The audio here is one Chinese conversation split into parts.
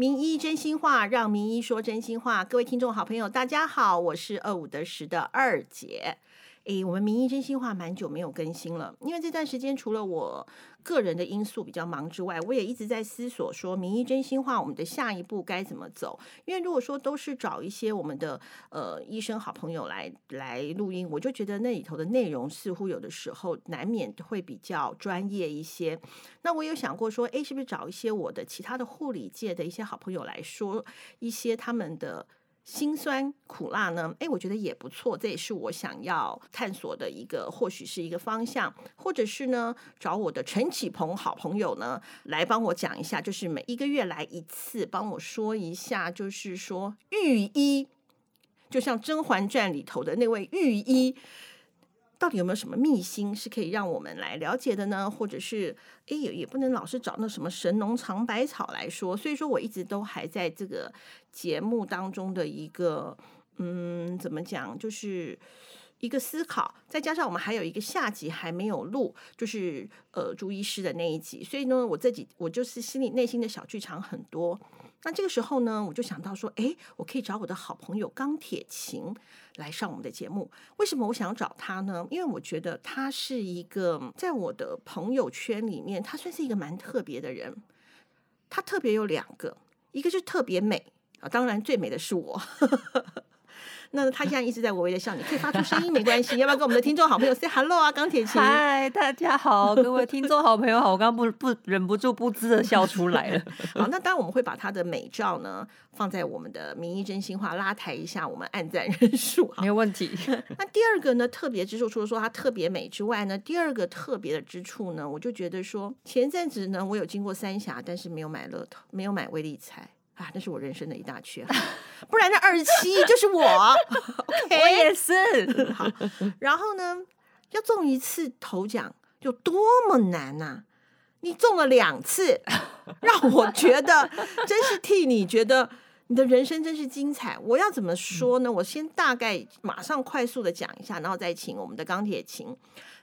名医真心话，让名医说真心话。各位听众好朋友，大家好，我是二五得十的二姐。诶，我们名医真心话蛮久没有更新了，因为这段时间除了我个人的因素比较忙之外，我也一直在思索说，名医真心话我们的下一步该怎么走。因为如果说都是找一些我们的呃医生好朋友来来录音，我就觉得那里头的内容似乎有的时候难免会比较专业一些。那我有想过说，诶，是不是找一些我的其他的护理界的一些好朋友来说一些他们的。辛酸苦辣呢？哎，我觉得也不错，这也是我想要探索的一个，或许是一个方向，或者是呢，找我的陈启鹏好朋友呢来帮我讲一下，就是每一个月来一次，帮我说一下，就是说御医，就像《甄嬛传》里头的那位御医。到底有没有什么秘辛是可以让我们来了解的呢？或者是，哎，也也不能老是找那什么神农尝百草来说。所以说，我一直都还在这个节目当中的一个，嗯，怎么讲，就是一个思考。再加上我们还有一个下集还没有录，就是呃朱医师的那一集。所以呢，我自己我就是心里内心的小剧场很多。那这个时候呢，我就想到说，哎，我可以找我的好朋友钢铁琴来上我们的节目。为什么我想要找他呢？因为我觉得他是一个在我的朋友圈里面，他算是一个蛮特别的人。他特别有两个，一个是特别美啊，当然最美的是我。那他现在一直在微微的笑，你可以发出声音没关系，要不要跟我们的听众好朋友 say hello 啊？钢铁琴，嗨，大家好，各位听众好朋友好，我刚刚不不忍不住不知的笑出来了。好，那当然我们会把他的美照呢放在我们的名医真心话拉抬一下我们按赞人数，没有问题。那第二个呢特别之处，除了说它特别美之外呢，第二个特别的之处呢，我就觉得说前阵子呢我有经过三峡，但是没有买乐透，没有买威力彩。啊，那是我人生的一大缺憾，不然那二十七就是我。我也是。好，然后呢，要中一次头奖有多么难呐？你中了两次，让我觉得 真是替你觉得你的人生真是精彩。我要怎么说呢？我先大概马上快速的讲一下，然后再请我们的钢铁琴。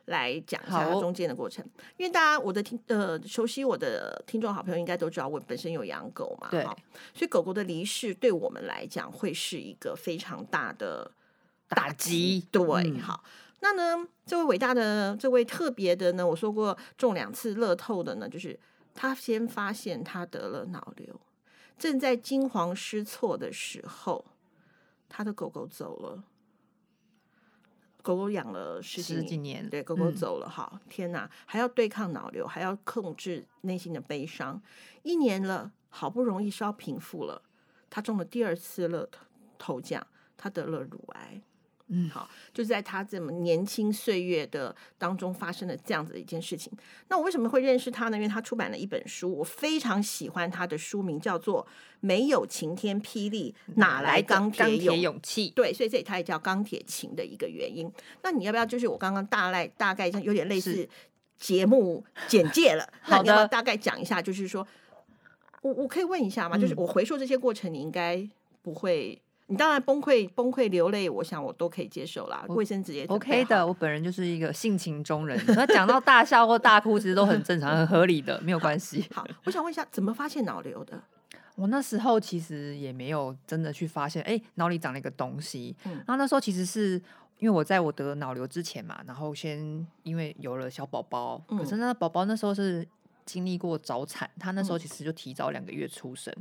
来讲一下它中间的过程，因为大家我的听呃熟悉我的听众好朋友应该都知道，我本身有养狗嘛，对，所以狗狗的离世对我们来讲会是一个非常大的打击。对，好，那呢，这位伟大的、这位特别的呢，我说过中两次乐透的呢，就是他先发现他得了脑瘤，正在惊慌失措的时候，他的狗狗走了。狗狗养了十几年，对，狗狗走了，好，天哪，还要对抗脑瘤，还要控制内心的悲伤，一年了，好不容易稍平复了，他中了第二次乐头奖，他得了乳癌。嗯，好，就是在他这么年轻岁月的当中发生了这样子的一件事情。那我为什么会认识他呢？因为他出版了一本书，我非常喜欢他的书名，叫做《没有晴天霹雳，哪来钢铁勇气》。对，所以这里他也叫钢铁琴的一个原因。那你要不要就是我刚刚大概大概有点类似节目简介了？那你要不要大概讲一下？就是说，我我可以问一下吗？就是我回溯这些过程，你应该不会。你当然崩溃、崩溃流泪，我想我都可以接受啦。卫生纸也 OK 的，我本人就是一个性情中人，那讲到大笑或大哭，其实都很正常、很合理的，没有关系。好，我想问一下，怎么发现脑瘤的？我那时候其实也没有真的去发现，哎，脑里长了一个东西。嗯，然后那时候其实是因为我在我得脑瘤之前嘛，然后先因为有了小宝宝，可是那宝宝那时候是。经历过早产，他那时候其实就提早两个月出生，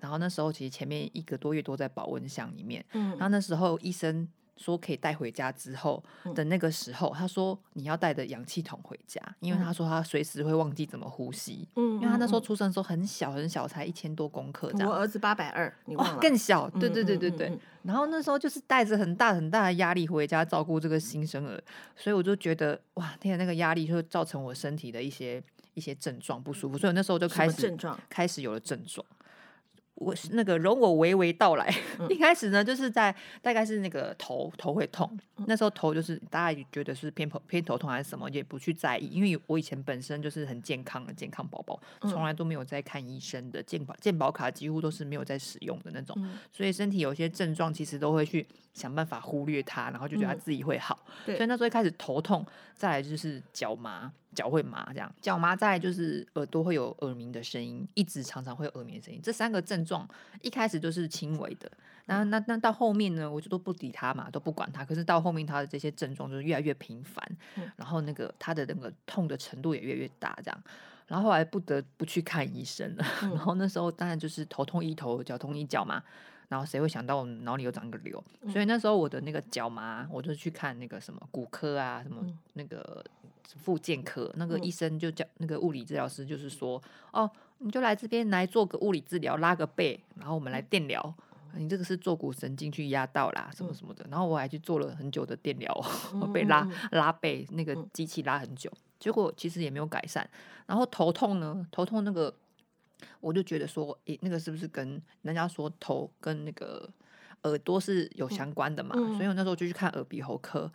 然后那时候其实前面一个多月都在保温箱里面，然后那时候医生说可以带回家之后的那个时候，他说你要带着氧气筒回家，因为他说他随时会忘记怎么呼吸，嗯，因为他那时候出生的时候很小很小，才一千多公克，我儿子八百二，你忘了？更小，对对对对对，然后那时候就是带着很大很大的压力回家照顾这个新生儿，所以我就觉得哇，天啊，那个压力就会造成我身体的一些。一些症状不舒服，所以那时候就开始症状？开始有了症状。我那个容我娓娓道来。一开始呢，就是在大概是那个头头会痛，那时候头就是大家觉得是偏头偏头痛还是什么，也不去在意，因为我以前本身就是很健康的健康宝宝，从来都没有在看医生的健保健保卡几乎都是没有在使用的那种，所以身体有些症状其实都会去想办法忽略它，然后就觉得他自己会好。所以那时候一开始头痛，再来就是脚麻。脚会麻，这样脚麻，再来就是耳朵会有耳鸣的声音，一直常常会有耳鸣的声音。这三个症状一开始都是轻微的，那那那到后面呢，我就都不理他嘛，都不管他。可是到后面他的这些症状就是越来越频繁，然后那个他的那个痛的程度也越来越大，这样。然后后来不得不去看医生了。然后那时候当然就是头痛医头，脚痛医脚嘛。然后谁会想到我脑里有长个瘤？所以那时候我的那个脚麻，我就去看那个什么骨科啊，什么那个复健科，那个医生就叫那个物理治疗师，就是说，哦，你就来这边来做个物理治疗，拉个背，然后我们来电疗。你这个是坐骨神经去压到啦，什么什么的。然后我还去做了很久的电疗，我 被拉拉背，那个机器拉很久，结果其实也没有改善。然后头痛呢，头痛那个。我就觉得说，诶，那个是不是跟人家说头跟那个耳朵是有相关的嘛？所以我那时候就去看耳鼻喉科。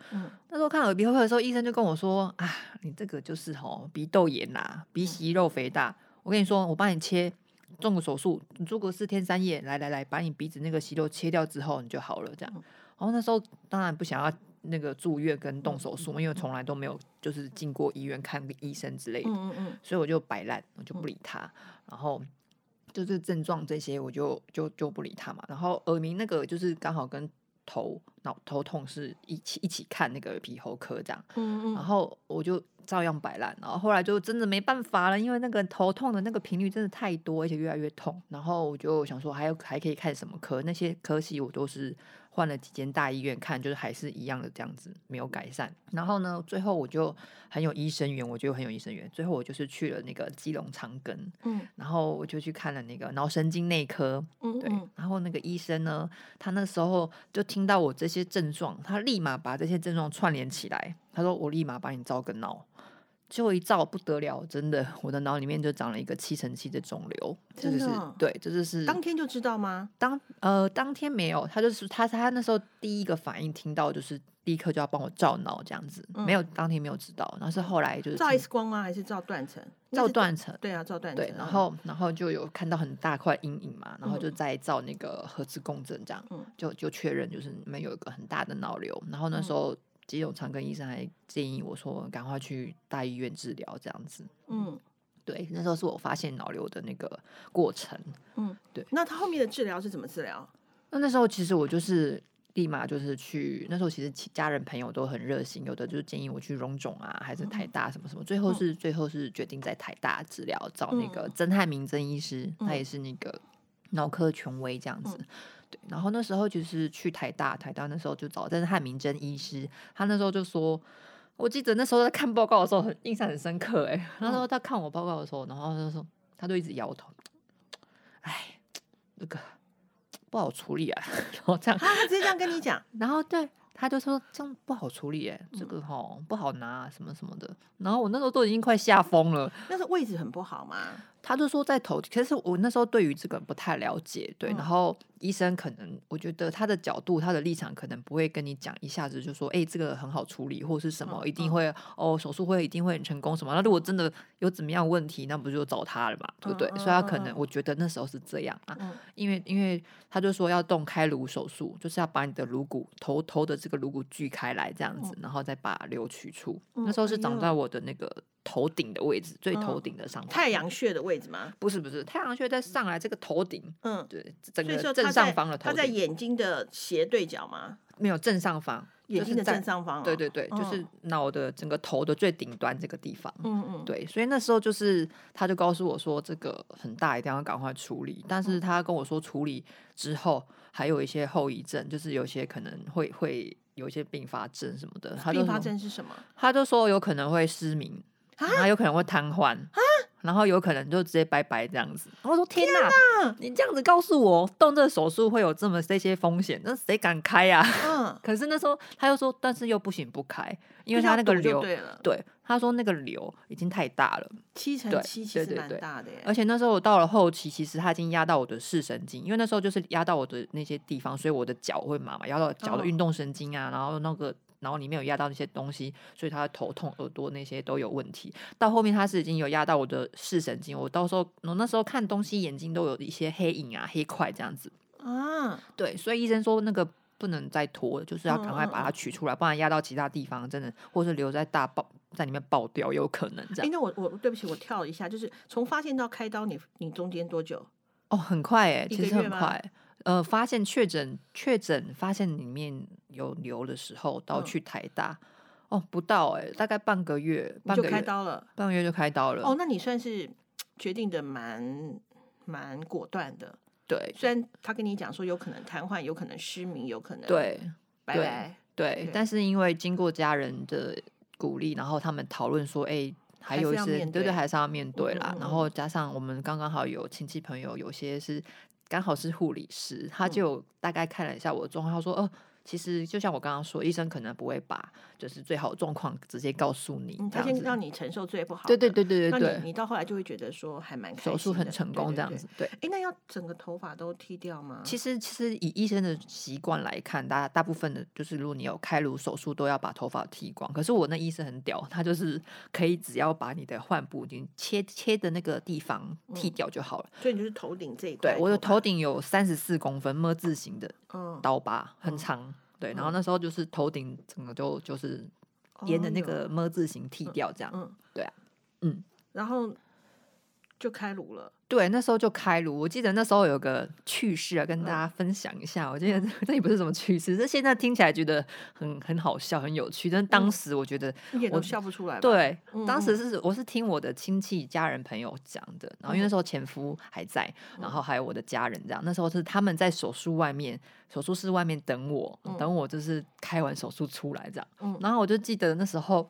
那时候看耳鼻喉科的时候，医生就跟我说：“啊，你这个就是吼鼻窦炎呐，鼻息肉肥大。我跟你说，我帮你切，做个手术，你做个四天三夜，来来来，把你鼻子那个息肉切掉之后，你就好了。这样。然后那时候当然不想要那个住院跟动手术，因为从来都没有就是进过医院看医生之类的。嗯嗯所以我就摆烂，我就不理他。然后。就是症状这些，我就就就不理他嘛。然后耳鸣那个，就是刚好跟头脑头痛是一起一起看那个耳鼻喉科这样。嗯嗯。然后我就照样摆烂。然后后来就真的没办法了，因为那个头痛的那个频率真的太多，而且越来越痛。然后我就想说，还有还可以看什么科？那些科系我都是。换了几间大医院看，就是还是一样的这样子，没有改善。然后呢，最后我就很有医生缘，我就很有医生缘。最后我就是去了那个基隆长庚，嗯，然后我就去看了那个脑神经内科，嗯，对。然后那个医生呢，他那时候就听到我这一些症状，他立马把这些症状串联起来，他说：“我立马把你照个脑。”结果一照不得了，真的，我的脑里面就长了一个七乘七的肿瘤，这就是对，这就是当天就知道吗？当呃当天没有，他就是他他那时候第一个反应听到就是立刻就要帮我照脑这样子，没有当天没有知道，然后是后来就是照 X 光吗？还是照断层？照断层，对啊，照断层。对，然后然后就有看到很大块阴影嘛，然后就再照那个核磁共振，这样就就确认就是你们有一个很大的脑瘤，然后那时候。肌肉常跟医生还建议我说，赶快去大医院治疗这样子。嗯，对，那时候是我发现脑瘤的那个过程。嗯，对。那他后面的治疗是怎么治疗？那那时候其实我就是立马就是去，那时候其实家人朋友都很热心，有的就是建议我去荣总啊，还是台大什么什么。最后是最后是决定在台大治疗，找那个曾汉明曾医师，他也是那个脑科权威这样子。对，然后那时候就是去台大，台大那时候就找，但是汉明真医师，他那时候就说，我记得那时候在看报告的时候，很印象很深刻，哎，那时候他看我报告的时候，然后他就说，他就一直摇头，哎，那个不好处理啊，然后这样，他直接这样跟你讲，然后对。他就说这样不好处理，哎，这个哈不好拿，什么什么的。然后我那时候都已经快吓疯了。那是位置很不好吗？他就说在头，可是我那时候对于这个不太了解，对。然后医生可能我觉得他的角度、他的立场可能不会跟你讲一下子就说，哎，这个很好处理，或者是什么一定会哦，手术会一定会很成功什么。那如果真的有怎么样问题，那不就找他了嘛，对不对？所以他可能我觉得那时候是这样啊，因为因为他就说要动开颅手术，就是要把你的颅骨头头的这。这个颅骨锯开来这样子，然后再把瘤取出。那时候是长在我的那个头顶的位置，最头顶的上方。太阳穴的位置吗？不是，不是，太阳穴在上来这个头顶。嗯，对，整个正上方的头。它在眼睛的斜对角吗？没有，正上方。眼睛的正上方。对对对，就是脑的整个头的最顶端这个地方。嗯嗯。对，所以那时候就是他就告诉我说，这个很大，一定要赶快处理。但是他跟我说，处理之后。还有一些后遗症，就是有些可能会会有一些并发症什么的。并发症是什么？他就说有可能会失明，他有可能会瘫痪，然后有可能就直接拜拜这样子。我说天哪，你这样子告诉我动这手术会有这么这些风险，那谁敢开呀？嗯。可是那时候他又说，但是又不行不开，因为他那个瘤对。他说那个瘤已经太大了，七成七其实蛮大的。而且那时候我到了后期，其实他已经压到我的视神经，因为那时候就是压到我的那些地方，所以我的脚会麻嘛，压到脚的运动神经啊，然后那个然后里面有压到那些东西，所以他的头痛、耳朵那些都有问题。到后面他是已经有压到我的视神经，我到时候我那时候看东西眼睛都有一些黑影啊、黑块这样子啊。对，所以医生说那个。不能再拖了，就是要赶快把它取出来，不然压到其他地方，真的，或是留在大爆在里面爆掉，有可能这样。那我我对不起，我跳了一下，就是从发现到开刀，你你中间多久？哦，很快哎，其实很快。呃，发现确诊确诊发现里面有瘤的时候，到去台大，哦，不到哎，大概半个月，就开刀了，半个月就开刀了。哦，那你算是决定的蛮蛮果断的。对，虽然他跟你讲说有可能瘫痪，有可能失明，有可能对，拜拜，对，但是因为经过家人的鼓励，然后他们讨论说，哎，还有一些，对对，还是要面对啦。然后加上我们刚刚好有亲戚朋友，有些是刚好是护理师，他就大概看了一下我的状况，他说，哦。其实就像我刚刚说，医生可能不会把就是最好的状况直接告诉你，他先让你承受最不好。对对对对对对。你到后来就会觉得说还蛮手术很成功这样子。对。哎，那要整个头发都剃掉吗？其实其实以医生的习惯来看，大大部分的就是如果你有开颅手术，都要把头发剃光。可是我那医生很屌，他就是可以只要把你的患部已经切切的那个地方剃掉就好了。所以你就是头顶这一块。对，我的头顶有三十四公分么字形的刀疤，很长。对，然后那时候就是头顶整个就就是沿着那个么字形剃掉，这样。嗯，对啊，嗯，然后就开颅了。对，那时候就开颅。我记得那时候有个趣事啊，跟大家分享一下。我记得 这也不是什么趣事，这现在听起来觉得很很好笑、很有趣，但当时我觉得一点都笑不出来。对，当时是我是听我的亲戚、家人、朋友讲的。然后因为那时候前夫还在，然后还有我的家人这样。那时候是他们在手术外面、手术室外面等我，等我就是开完手术出来这样。然后我就记得那时候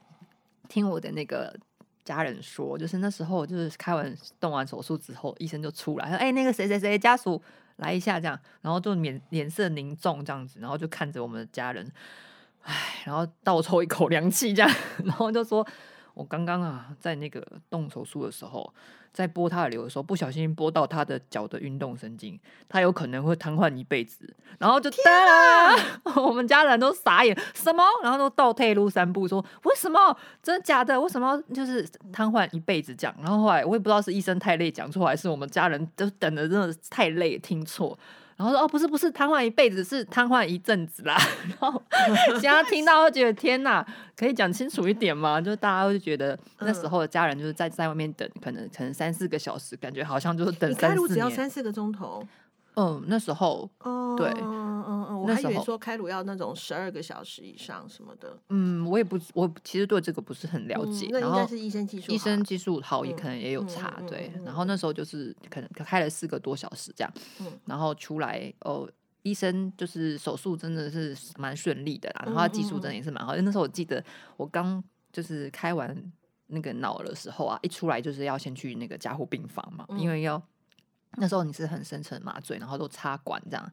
听我的那个。家人说，就是那时候就是开完动完手术之后，医生就出来说：“哎，那个谁谁谁家属来一下，这样。”然后就脸脸色凝重这样子，然后就看着我们的家人，哎，然后倒抽一口凉气这样，然后就说：“我刚刚啊，在那个动手术的时候。”在拨他的瘤的时候，不小心拨到他的脚的运动神经，他有可能会瘫痪一辈子。然后就天啊，我们家人都傻眼，什么？然后都倒退路三步说：为什么？真的假的？为什么就是瘫痪一辈子这样？然后后来我也不知道是医生太累讲错，还是我们家人都等的真的太累听错。然后说哦，不是不是，瘫痪一辈子是瘫痪一阵子啦。然后想要听到会觉得天哪，可以讲清楚一点吗？就大家会觉得那时候的家人就是在在外面等，可能可能三四个小时，感觉好像就是等三四年。只要三四个钟头。嗯，那时候哦，对，嗯嗯嗯，我还以为说开颅要那种十二个小时以上什么的。嗯，我也不，我其实对这个不是很了解。那应该是医生技术，医生技术好也可能也有差。对，然后那时候就是可能开了四个多小时这样，然后出来哦，医生就是手术真的是蛮顺利的啦，然后技术真的也是蛮好。因为那时候我记得我刚就是开完那个脑的时候啊，一出来就是要先去那个加护病房嘛，因为要。那时候你是很深层麻醉，然后都插管这样，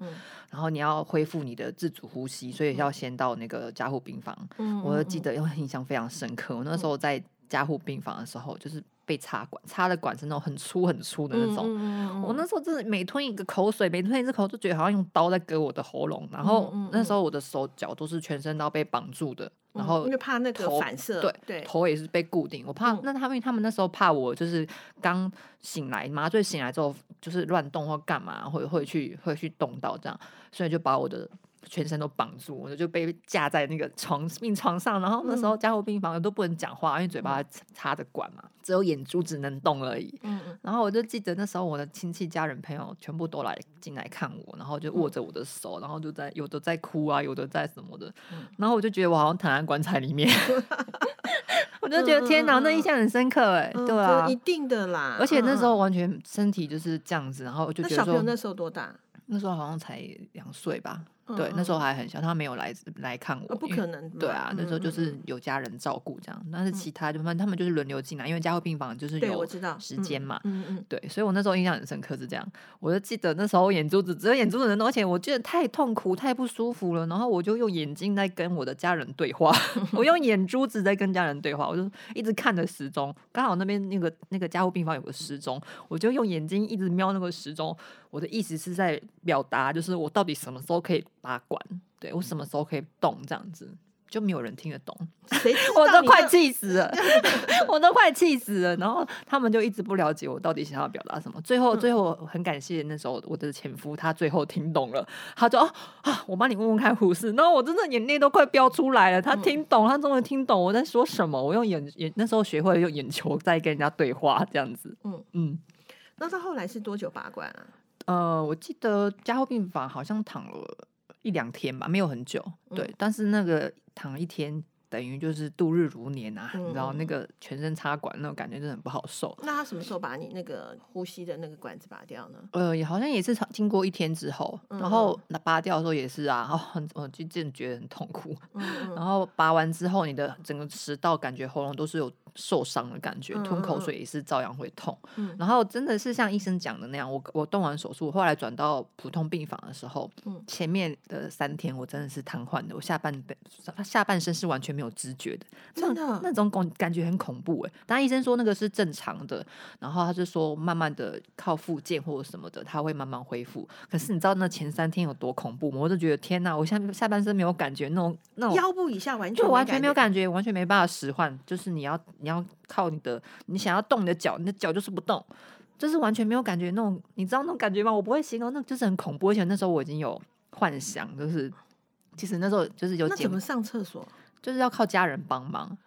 然后你要恢复你的自主呼吸，所以要先到那个加护病房。我记得，因为印象非常深刻。我那时候在加护病房的时候，就是被插管，插的管是那种很粗很粗的那种。我那时候真的每吞一个口水，每吞一次口，就觉得好像用刀在割我的喉咙。然后那时候我的手脚都是全身都被绑住的。然后因为怕那个反射，对对，头也是被固定。我怕那他们他们那时候怕我就是刚醒来麻醉醒来之后就是乱动或干嘛，会会去会去动到这样，所以就把我的。全身都绑住，我就被架在那个床病床上，然后那时候加护病房都不能讲话，因为嘴巴插着管嘛，只有眼珠子能动而已。嗯嗯。然后我就记得那时候我的亲戚、家人、朋友全部都来进来看我，然后就握着我的手，然后就在有的在哭啊，有的在什么的。然后我就觉得我好像躺在棺材里面，我就觉得天哪，那印象很深刻哎，对啊，一定的啦。而且那时候完全身体就是这样子，然后我就觉得小朋友那时候多大？那时候好像才两岁吧。对，那时候还很小，他没有来来看我，不可能。对啊，那时候就是有家人照顾这样，但是其他就反正他们就是轮流进来，因为加护病房就是有时间嘛。嗯嗯。对，所以我那时候印象很深刻是这样，我就记得那时候眼珠子只有眼珠子能动，而且我觉得太痛苦、太不舒服了，然后我就用眼睛在跟我的家人对话，我用眼珠子在跟家人对话，我就一直看着时钟，刚好那边那个那个加护病房有个时钟，我就用眼睛一直瞄那个时钟，我的意思是在表达，就是我到底什么时候可以拔管。对我什么时候可以动这样子？就没有人听得懂，我都快气死了，我都快气死了。然后他们就一直不了解我到底想要表达什么。最后，最后我很感谢那时候我的前夫，他最后听懂了，他就哦啊，我帮你问问看护士。然后我真的眼泪都快飙出来了。他听懂，他终于听懂我在说什么。我用眼眼那时候学会用眼球在跟人家对话，这样子。嗯嗯，那到后来是多久拔罐啊？呃，我记得加护病房好像躺了一两天吧，没有很久。对，但是那个躺一天。等于就是度日如年啊，你知道那个全身插管那种感觉真的很不好受。那他什么时候把你那个呼吸的那个管子拔掉呢？呃，也好像也是经过一天之后，然后那拔掉的时候也是啊，哦，我就真的觉得很痛苦。然后拔完之后，你的整个食道感觉喉咙都是有受伤的感觉，吞口水也是照样会痛。然后真的是像医生讲的那样，我我动完手术，后来转到普通病房的时候，前面的三天我真的是瘫痪的，我下半背下半身是完全没有知觉的，真的那种感感觉很恐怖哎。但医生说那个是正常的，然后他就说慢慢的靠复健或者什么的，他会慢慢恢复。可是你知道那前三天有多恐怖吗？我就觉得天哪，我下下半身没有感觉，那种那种腰部以下完全完全没有感感觉，完全没办法使唤。就是你要你要靠你的，你想要动你的脚，你的脚就是不动，就是完全没有感觉。那种你知道那种感觉吗？我不会形容，那就是很恐怖。而且那时候我已经有幻想，就是其实那时候就是有那怎么上厕所？就是要靠家人帮忙，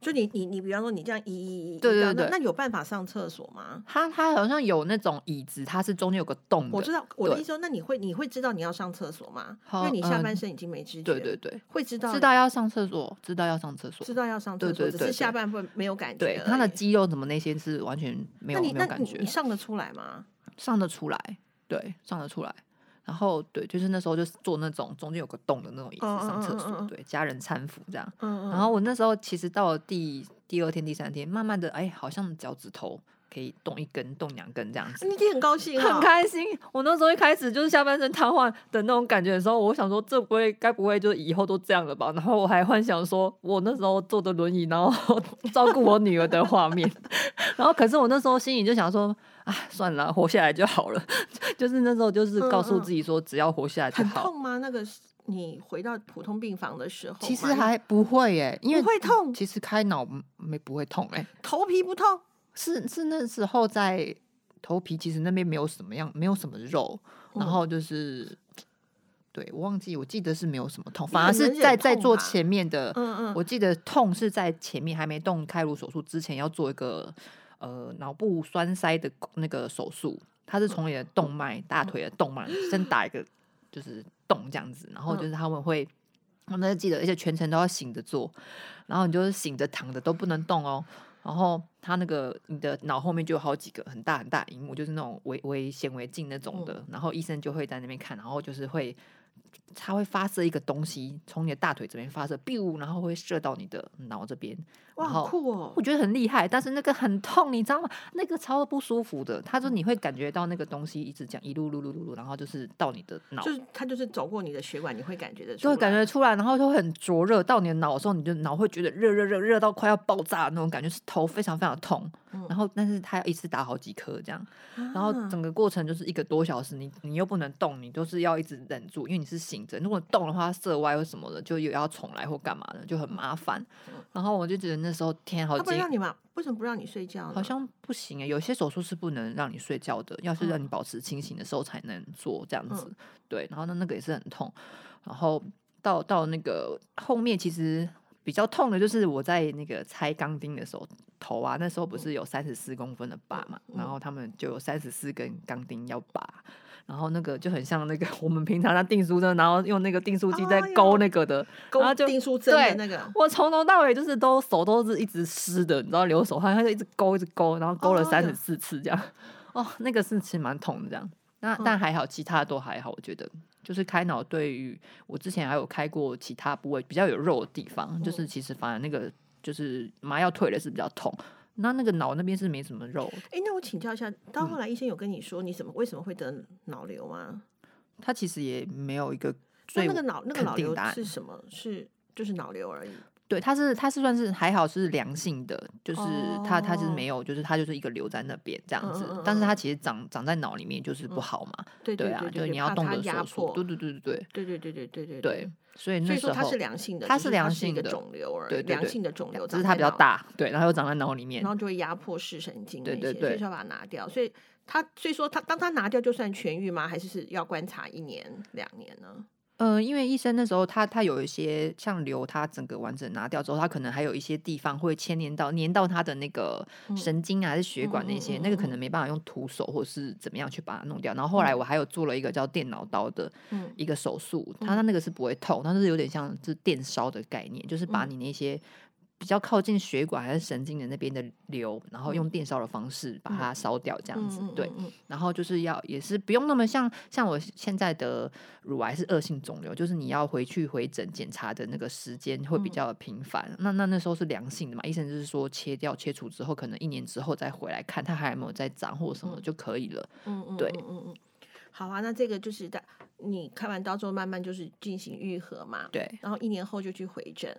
就你你你，比方说你这样移移移，对对对，那有办法上厕所吗？他他好像有那种椅子，它是中间有个洞。我知道我的意思说，那你会你会知道你要上厕所吗？因为你下半身已经没知觉。对对对，会知道知道要上厕所，知道要上厕所，知道要上厕所，只是下半部没有感觉。对，他的肌肉怎么那些是完全没有没有感觉。你上得出来吗？上得出来，对，上得出来。然后对，就是那时候就是坐那种中间有个洞的那种椅子上厕所，对，家人搀扶这样。然后我那时候其实到了第第二天、第三天，慢慢的，哎，好像脚趾头可以动一根、动两根这样子。你一定很高兴，很开心。我那时候一开始就是下半身瘫痪的那种感觉的时候，我想说这不会，该不会就以后都这样了吧？然后我还幻想说我那时候坐的轮椅，然后照顾我女儿的画面。然后可是我那时候心里就想说。啊，算了，活下来就好了。就是那时候，就是告诉自己说，只要活下来就好。很痛吗？那个你回到普通病房的时候，其实还不会耶，因为不会痛。其实开脑没不会痛哎，头皮不痛。是是那时候在头皮，其实那边没有什么样，没有什么肉。然后就是，对我忘记，我记得是没有什么痛，反而是在在做前面的。嗯嗯，我记得痛是在前面还没动开颅手术之前要做一个。呃，脑部栓塞的那个手术，它是从你的动脉、大腿的动脉先打一个就是洞这样子，然后就是他们会，我那记得，而且全程都要醒着做，然后你就是醒着躺着都不能动哦，然后他那个你的脑后面就有好几个很大很大荧幕，就是那种微微显微镜那种的，然后医生就会在那边看，然后就是会。它会发射一个东西，从你的大腿这边发射，biu，然后会射到你的脑这边。哇，好酷哦！我觉得很厉害，但是那个很痛，你知道吗？那个超不舒服的。他说你会感觉到那个东西一直讲一路噜噜噜噜，然后就是到你的脑，就是它就是走过你的血管，你会感觉的，就会感觉出来，然后就很灼热到你的脑的时候，你就脑会觉得热热热热到快要爆炸那种感觉，是头非常非常痛。然后，但是他要一次打好几颗这样，然后整个过程就是一个多小时，你你又不能动，你都是要一直忍住，因为你是醒着，如果动的话色歪或什么的，就又要重来或干嘛的，就很麻烦。然后我就觉得那时候天好，他不让你嘛？为什么不让你睡觉？好像不行哎，有些手术是不能让你睡觉的，要是让你保持清醒的时候才能做这样子。对，然后那那个也是很痛。然后到到那个后面，其实比较痛的就是我在那个拆钢钉的时候。头啊，那时候不是有三十四公分的疤嘛，然后他们就有三十四根钢钉要拔，然后那个就很像那个我们平常在订书针，然后用那个订书机在勾那个的，然后就订书针的那个。我从头到尾就是都手都是一直湿的，你知道流手汗，他就一直勾一直勾，然后勾了三十四次这样。哦，那个是其实蛮痛的这样。那但还好，其他都还好，我觉得就是开脑对于我之前还有开过其他部位比较有肉的地方，就是其实反而那个。就是麻药退了是比较痛，那那个脑那边是没什么肉。哎，那我请教一下，到后来医生有跟你说你怎么为什么会得脑瘤吗？他其实也没有一个那那个脑那个脑瘤是什么？是就是脑瘤而已。对，它是它是算是还好是良性的，就是它它是哦没有，就是它就是一个留在那边这样子，嗯嗯嗯但是它其实长长在脑里面就是不好嘛，对啊，对对对就是你要动的手术，对对对对对对对对对对对对，所以那时候所以说它是良性的，它是良性的肿瘤而已，良对对对性的肿瘤，只是它比较，大，对，然后又长在脑里面然，后就会压迫视神经那些，对对对所以说要把它拿掉。所以它所以说它当它拿掉就算痊愈吗？还是是要观察一年两年呢？嗯，因为医生那时候他他有一些像瘤，他整个完整拿掉之后，他可能还有一些地方会牵连到粘到他的那个神经啊，还是血管那些，嗯嗯嗯那个可能没办法用徒手或是怎么样去把它弄掉。然后后来我还有做了一个叫电脑刀的嗯。一个手术，它那个是不会痛，但是有点像是电烧的概念，就是嗯。把你那些。比较靠近血管还是神经的那边的瘤，然后用电烧的方式把它烧掉，这样子。对，然后就是要也是不用那么像像我现在的乳癌是恶性肿瘤，就是你要回去回诊检查的那个时间会比较频繁。那那那时候是良性的嘛，医生就是说切掉切除之后，可能一年之后再回来看它还有没有在长或什么就可以了。嗯嗯，对嗯嗯嗯。好啊，那这个就是在你开完刀之后，慢慢就是进行愈合嘛。对，然后一年后就去回诊，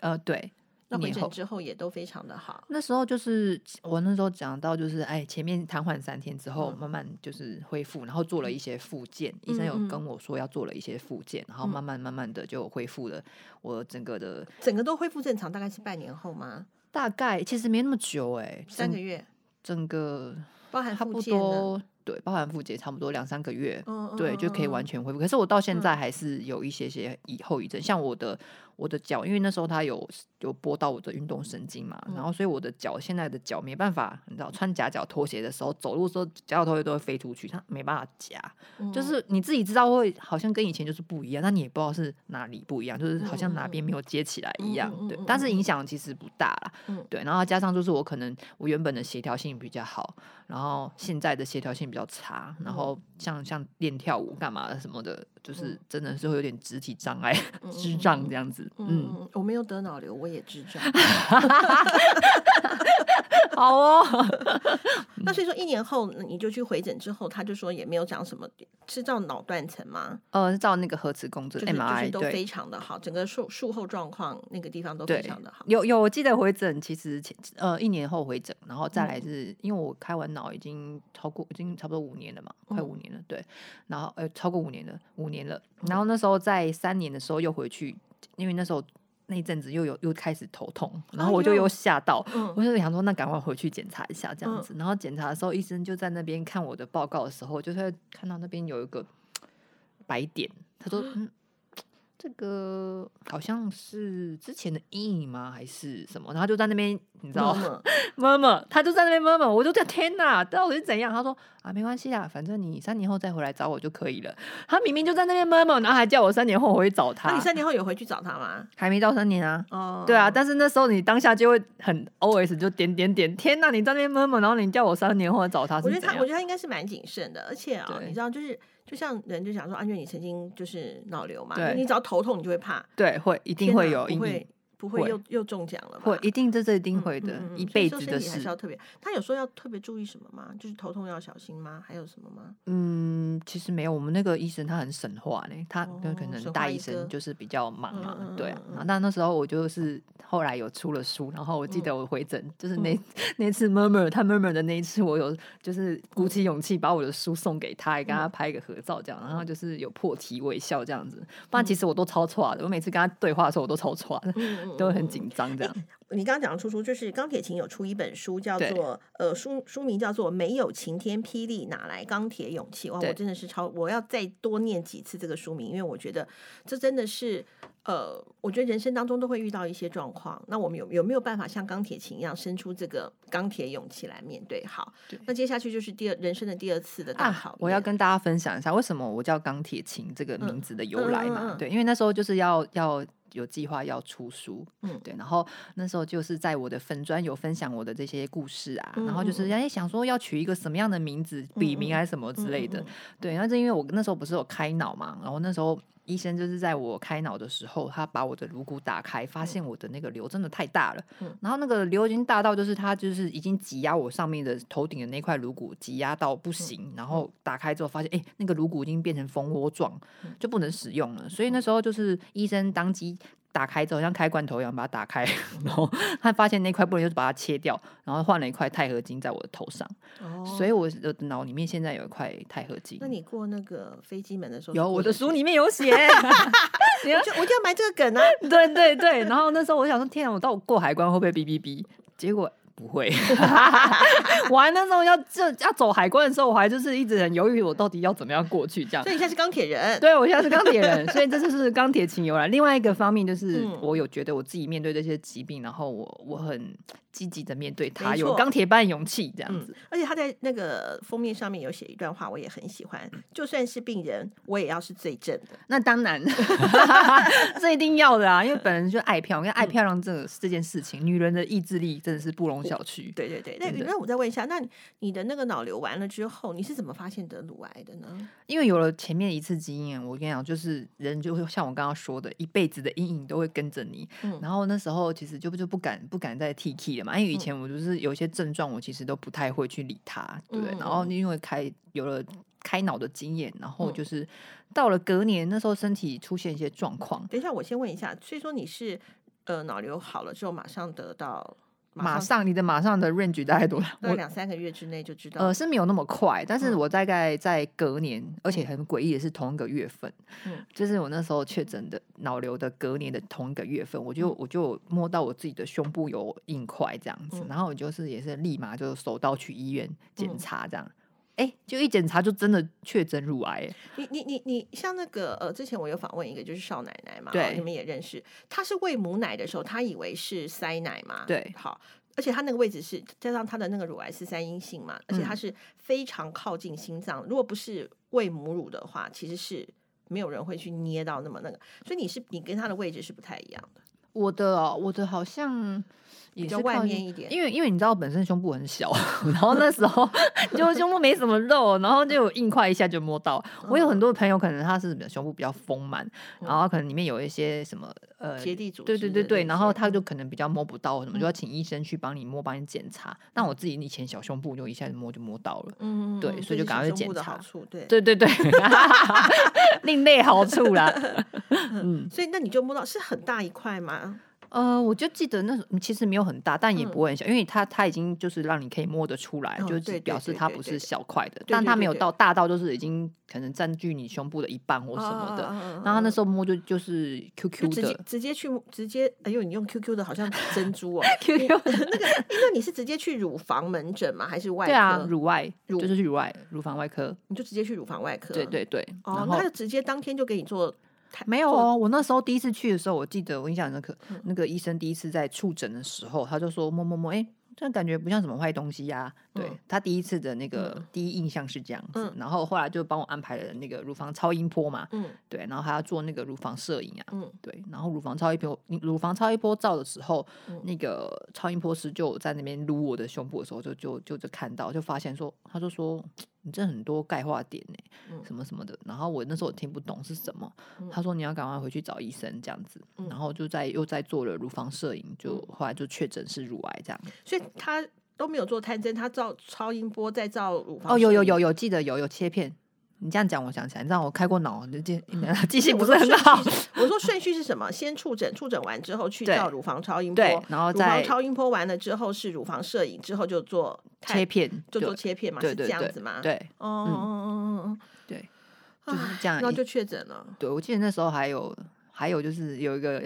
呃，对。那回一年后诊之后也都非常的好。那时候就是我那时候讲到，就是哎，前面瘫痪三天之后，嗯慢慢就是恢复，然后做了一些复健，医生有跟我说要做了一些复健，然后慢慢慢慢的就恢复了我整个的整个都恢复正常，大概是半年后吗？大概其实没那么久哎、整三个月，整个包含差不？多对，包含复健差不多两三个月，嗯，对，就可以完全。恢复。可是我到现嗯在还是有一些些以后遗症，像我的我的脚，因为那时候它有有拨到我的运动神经嘛，然后所以我的脚现在的脚没办法，你知道穿夹脚拖鞋的时候，走路的时候夹脚拖鞋都会飞出去，它没办法夹，嗯。就是你自己知道会好像跟以前就是不一样，但你也不知道是哪里不一样，就是好像哪边没有接起来一样，对但是影响其实不大啦，嗯。对，然后加上就是我可能我原本的协调性比较好，然后现在的协调性比较差，然后像像练跳舞干嘛的什么的，就是真的是会有点肢体障碍、智障这样子。嗯我没有得脑瘤，我也智障。好哦。那所以说一年后你就去回诊之后，他就说也没有讲什么，是照脑断层吗？呃，是照那个核磁共振就是就是 MRI。都非常的好，整个术术后状况那个地方都非常的好。有有，我记得回诊其实前呃一年后回诊，然后嗯再来是、因为我开完脑已经超过已经差不多五年了嘛，快嗯五年了，对，然后呃超过五年了，五年了，然后那时候在三年的时候又回去，因为那时候那一阵子又有又开始头痛，然后我就又吓到，嗯我就想说那赶快回去检查一下这样子，然后检查的时候医生就在那边看我的报告的时候，就是看到那边有一个白点，他说 嗯。这个好像是之前的阴影吗？还是什么？然后就在那边，你知道妈吗？妈妈妈，他就在那边妈妈，我就在天哪，到底是怎样？他说啊，没关系啦，反正你三年后再回来找我就可以了。他明明就在那边妈妈，然后还叫我三年后回去找他那你，三年后有回去找他吗？还没到三年啊。哦，对啊，但是那时候你当下就会很 OS 就点点点，天哪！你在那边妈妈，然后你叫我三年后找他我觉得他，我觉得他应该是蛮谨慎的，而且啊，对你知道，就是就像人就想说，啊，因为你曾经就是脑瘤嘛，你只要头痛，你就会怕，对，会一一定会有阴影不会，又又中奖了吧？会一定这这一定嗯会的，嗯嗯一辈子的事。体还是要特别。他有说要特别注意什么吗？就是头痛要小心吗？还有什么吗？嗯，其实没有，我们那个医生他很神话呢，他跟可哦能大医生就是比较忙嘛，对啊那。那时候我就是后来有出了书，然后我记嗯得我回诊，就是那 那次 murmur 他 murmur 的那一次，我有就是鼓起勇气把我的书送给他，也跟嗯他拍一个合照这样，然后就是有破涕微笑这样子。不然其实我都超错的，我每次跟他对话的时候我都超错的，都很紧张这样。你刚刚讲的出书，就是钢铁琴有出一本书，叫做呃书书名叫做《没有晴天霹雳，哪来钢铁勇气》哇，我真的是超，我要再多念几次这个书名，因为我觉得这真的是呃，我觉得人生当中都会遇到一些状况，那我们有有没有办法像钢铁琴一样生出这个钢铁勇气来面对？好，那接下去就是第二人生的第二次的大考验、我要跟大家分享一下为什么我叫钢铁琴这个名字的由来嘛。对，因为那时候就是要要有计划要出书，嗯。对，然后那时候就是在我的粉专有分享我的这些故事啊，嗯然后就是哎想说要取一个什么样的名字，笔名还是什么之类的，对，那是因为我那时候不是有开脑嘛，然后那时候。医生就是在我开脑的时候，他把我的颅骨打开，发现我的那个瘤真的太大了，嗯。然后那个瘤已经大到就是他就是已经挤压我上面的头顶的那块颅骨，挤压到不行，然后打开之后发现，哎、那个颅骨已经变成蜂窝状，就不能使用了。所以那时候就是医生当机打开之后像开罐头一样把它打开，然后他发现那块不能，就是把它切掉，然后换了一块钛合金在我的头上。哦，所以我的脑里面现在有一块钛合金。那你过那个飞机门的时候，有我的书里面有写。我就我就要埋这个梗啊！对对对，然后那时候我想说，天啊，我到过海关会不会哔哔哔？结果。不会，我还那时候要这要走海关的时候，我还就是一直很犹豫，我到底要怎么样过去这样。所以你现在是钢铁人，对我现在是钢铁人，所以这就是钢铁情由来。另外一个方面就是，我有觉得我自己面对这些疾病，然后我我很。积极的面对它，有钢铁般勇气这样子。而且他在那个封面上面有写一段话，我也很喜欢。就算是病人，我也要是最正的。那当然，这一定要的啊！因为本人就爱漂亮，因为爱漂亮这这件事情，女人的意志力真的是不容小区。对对对。那那我再问一下，那你的那个脑瘤完了之后，你是怎么发现得乳癌的呢？因为有了前面一次经验，我跟你讲，就是人就会像我刚刚说的，一辈子的阴影都会跟着你。嗯。然后那时候其实就就不敢不敢再 T K 了嘛。因为以前我就是有一些症状，我其实都不太会去理他，对。然后因为开有了开脑的经验，然后就是到了隔年那时候身体出现一些状况。等一下，我先问一下，所以说你是呃脑瘤好了之后马上得到？马上，你的马上的 range 大概多少？我两三个月之内就知道。呃，是没有那么快，但是我大概在隔年，而且很诡异的是同一个月份，嗯，就是我那时候确诊的脑瘤的隔年的同一个月份，我就我就摸到我自己的胸部有硬块这样子，然后我就是也是立马就手到去医院检查这样。哎，就一检查就真的确诊乳癌。你你你你像那个呃，之前我有访问一个就是少奶奶嘛，对，你们也认识。她是喂母奶的时候，她以为是塞奶嘛，对，好，而且她那个位置是加上她的那个乳癌是三阴性嘛，而且她是非常靠近心脏。如果不是喂母乳的话，其实是没有人会去捏到那么那个。所以你是你跟她的位置是不太一样的。我的哦，我的好像。比较外面一点，因为因为你知道本身胸部很小，然后那时候就胸部没什么肉，然后就有硬块一下就摸到。我有很多朋友可能他是胸部比较丰满，然后可能里面有一些什么呃结缔组，对对对对，然后他就可能比较摸不到什么，就要请医生去帮你摸，帮你检查。但我自己以前小胸部就一下子摸就摸到了，嗯，对，所以就赶快去检查。对对对对，另类好处啦。嗯，所以那你就摸到是很大一块吗？呃，我就记得那时候其实没有很大，但也不会很小，因为它它已经就是让你可以摸得出来，就是表示它不是小块的，但它没有到大到就是已经可能占据你胸部的一半或什么的。然后那时候摸就就是 QQ 的，直接去直接，哎呦，你用 QQ 的好像珍珠哦，QQ 那个，因为你是直接去乳房门诊吗？还是外科？对啊，乳外，就是乳外乳房外科，你就直接去乳房外科。对对对，哦，那就直接当天就给你做。没有哦，我那时候第一次去的时候，我记得我印象那个那个医生第一次在触诊的时候，他就说摸摸摸，哎。这感觉不像什么坏东西呀。对他第一次的那个第一印象是这样子，然后后来就帮我安排了那个乳房超音波嘛。嗯，对，然后还要做那个乳房摄影啊。嗯，对，然后乳房超音波，乳房超音波照的时候，那个超音波师就在那边撸我的胸部的时候，就就就就看到，就发现说，他就说你这很多钙化点呢，什么什么的。然后我那时候我听不懂是什么，他说你要赶快回去找医生这样子。然后就在又在做了乳房摄影，就后来就确诊是乳癌这样。所以。他都没有做探针，他照超音波再照乳房。哦，有有有有，记得有有切片。你这样讲，我想起来，你知道我开过脑，就记 记性不是很好。我说顺序是什么？先触诊，触诊完之后去照乳房超音波，然后再超音波完了之后是乳房摄影，之后就做切片，就做切片嘛，是这样子吗？对，哦哦哦哦哦，对，就是这样，然后就确诊了。对，我记得那时候还有还有就是有一个。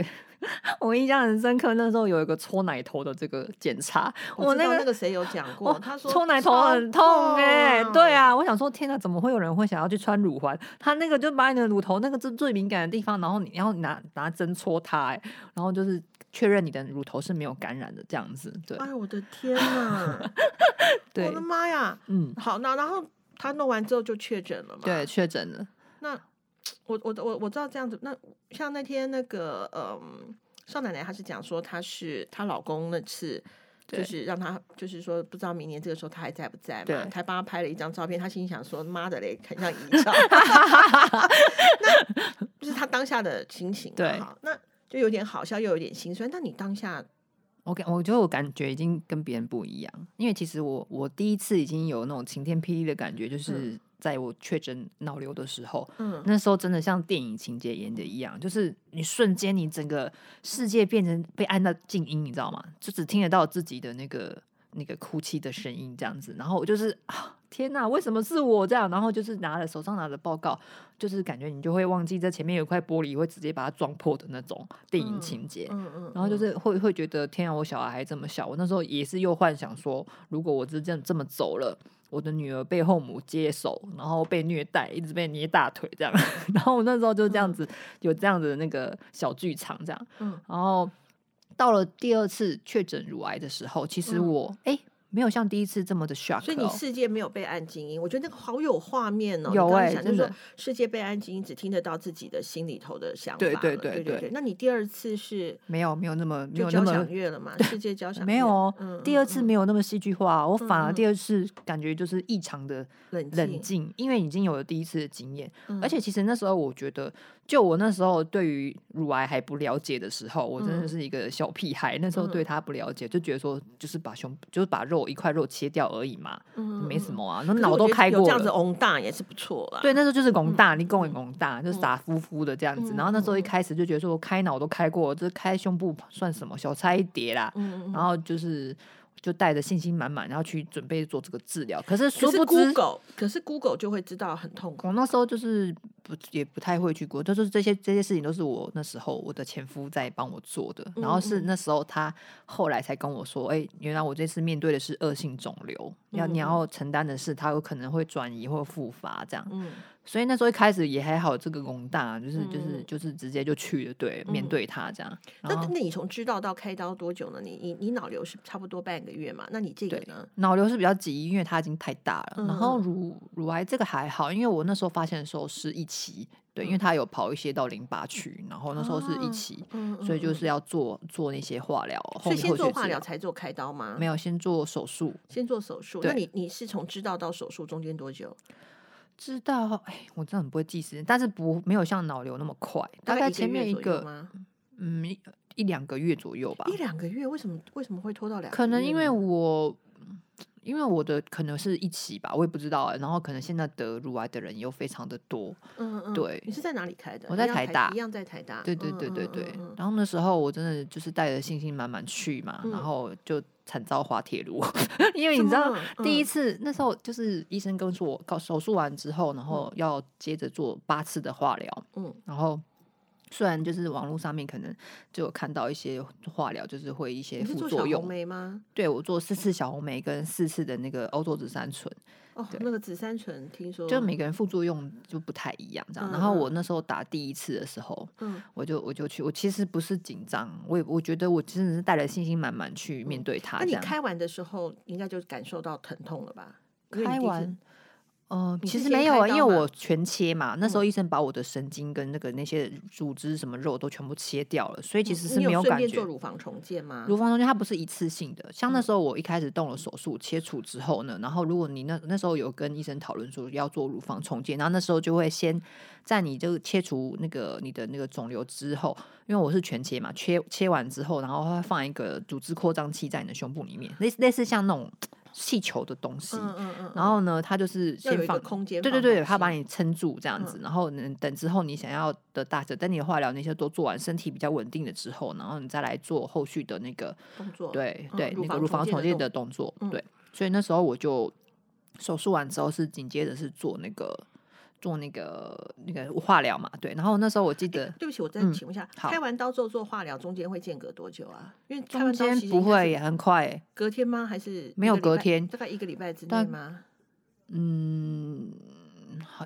我印象很深刻，那时候有一个搓奶头的这个检查，我那个那个谁有讲 过，他说搓奶头很痛哎，对啊，我想说天哪，怎么会有人会想要去穿乳环？他那个就把你的乳头那个最最敏感的地方，然后你要拿拿针戳它，哎，然后就是确认你的乳头是没有感染的这样子，对。哎我的天哪，我的妈呀，嗯，好，那然后他弄完之后就确诊了嘛？对，确诊了。那。我我我我知道这样子，那像那天那个嗯少奶奶，她是讲说她是她老公那次，就是让她就是说不知道明年这个时候她还在不在嘛，才帮她拍了一张照片，她心想说妈的嘞，很像遗照，那就是她当下的心情，对，那就有点好笑又有点心酸。那你当下，我感我觉得我感觉已经跟别人不一样，因为其实我我第一次已经有那种晴天霹雳的感觉，就是。在我确诊脑瘤的时候，嗯那时候真的像电影情节演的一样，就是你瞬间你整个世界变成被按到静音，你知道吗？就只听得到自己的那个那个哭泣的声音这样子，然后我就是啊，天哪，为什么是我这样？然后就是拿了手上拿着报告，就是感觉你就会忘记这前面有一块玻璃会直接把它撞破的那种电影情节。嗯嗯，然后就是会会觉得天啊，我小孩还这么小，我那时候也是又幻想说，如果我是这样这么走了，我的女儿被后母接手，然后被虐待，一直被捏大腿这样，然后我那时候就这样子、有这样子的那个小剧场这样，嗯。然后到了第二次确诊乳癌的时候，其实嗯。我哎、没有像第一次这么的 shock，、哦、所以你世界没有被按静音，我觉得那个好有画面哦。有你刚刚欸真的讲就是说世界被按静音，只听得到自己的心里头的想法对了。对对对对对？那你第二次是没有没有那么没有那么响乐了嘛？世界交响乐。没有哦，嗯第二次没有那么戏剧化，我反而嗯第二次感觉就是异常的冷冷静，因为已经有了第一次的经验，嗯。而且其实那时候我觉得，就我那时候对于乳癌还不了解的时候，我真的嗯。是一个小屁孩，那时候对他不了解，就觉得说就是把胸就是把肉一块肉切掉而已嘛，嗯没什。么啊，那脑都开过了。这样子翁大也是不错啦。对，那时候就是拱大，嗯你拱也拱大，就傻乎乎的这样子。嗯然后那时候一嗯开始就觉得说，我开脑都开过，这开胸部算什么，小菜一碟啦。然后就是就带着信心满满，然后去准备做这个治疗。可是殊不知，Google，可是 Google 就会知道很痛苦。我那时候就是不也不太会去过，就是这些这些事情都是我那时候我的前夫在帮我做的。然后是那时候他后来才跟我说，哎、原来我这次面对的是恶性肿瘤，要你要承担的是它有可能会转移或复发这样。嗯所以那时候一开始也还好，这个工大就是就是嗯就是直接就去了，对，面嗯对他这样。那那你从知道到开刀多久呢？你你你脑瘤是差不多半个月嘛？那你这个对呢？脑瘤是比较急，因为它已经太大了。然后嗯乳乳癌这个还好，因为我那时候发现的时候是一期，对，因为它有跑一些到淋巴区，然后那时候是一哦期，嗯所以就嗯是要做做那些化疗，后所以先做化疗才做开刀吗？没有先做手术。先做手术。那对你你是从知道到手术中间多久？知道，哎，我真的很不会计时间，但是不没有像脑瘤那么快，大概概前面一一个？嗯一一两个月左右吧。一两个月？为什么为什么会拖到两个月？可能因为我，因为我的可能是一起吧，我也不知道、欸。然后可能现在得乳癌的人又非常的多，嗯嗯，对你是在哪里开的？我在台大一样在台大。对对嗯对对对。嗯嗯然后那时候我真的就是带着信心满满去嘛，嗯然后就惨遭滑铁卢，因为你知道么第一嗯次那时候就是医生跟我搞手术完之后，然后要接着做八次的化疗，嗯然后。虽然就是网络上面可能就有看到一些化疗，就是会一些副作用做小红。梅吗？对我做四次小红梅跟四次的那个欧洲紫杉醇，哦，那个紫杉醇听说就每个人副作用就不太一样，这样。嗯然后嗯我那时候打第一次的时候，嗯我就我就去，我其实不是紧张，我也我觉得我真的是带着信心满满去面对它。嗯那你开完的时候应该就感受到疼痛了吧？开完，呃，你是先其实没有啊，因为我全切嘛，那时候嗯医生把我的神经跟那个那些组织什么肉都全部切掉了，所以其实是没有感觉做。乳房重建吗？乳房重建它不是一次性的，像那嗯时候我一开始动了手术切除之后呢，然后如果你那那时候有跟医生讨论说要做乳房重建，然后那时候就会先在你就切除那个你的那个肿瘤之后，因为我是全切嘛，切切完之后，然后会放一个组织扩张器在你的胸部里面，类似类似像那种气球的东西，嗯嗯嗯，然后呢，它就是先放。空间，对对对，它把你撑住这样子，嗯。然后呢，等之后你想要的大小，等你的化疗那些都做完，身体比较稳定了之后，然后你再来做后续的那个动作，对嗯对，那个乳乳房重建建的动作，嗯。对，所以那时候我就手术完之后是紧接着是做那个做那个那个化疗嘛，对，然后那时候我记得对不起，我再嗯请问一下，好开完刀之后做化疗中间会间隔多久啊？因为开中间不会也很快欸，隔天吗？还是没有隔天大概一个礼拜之内吗？嗯，好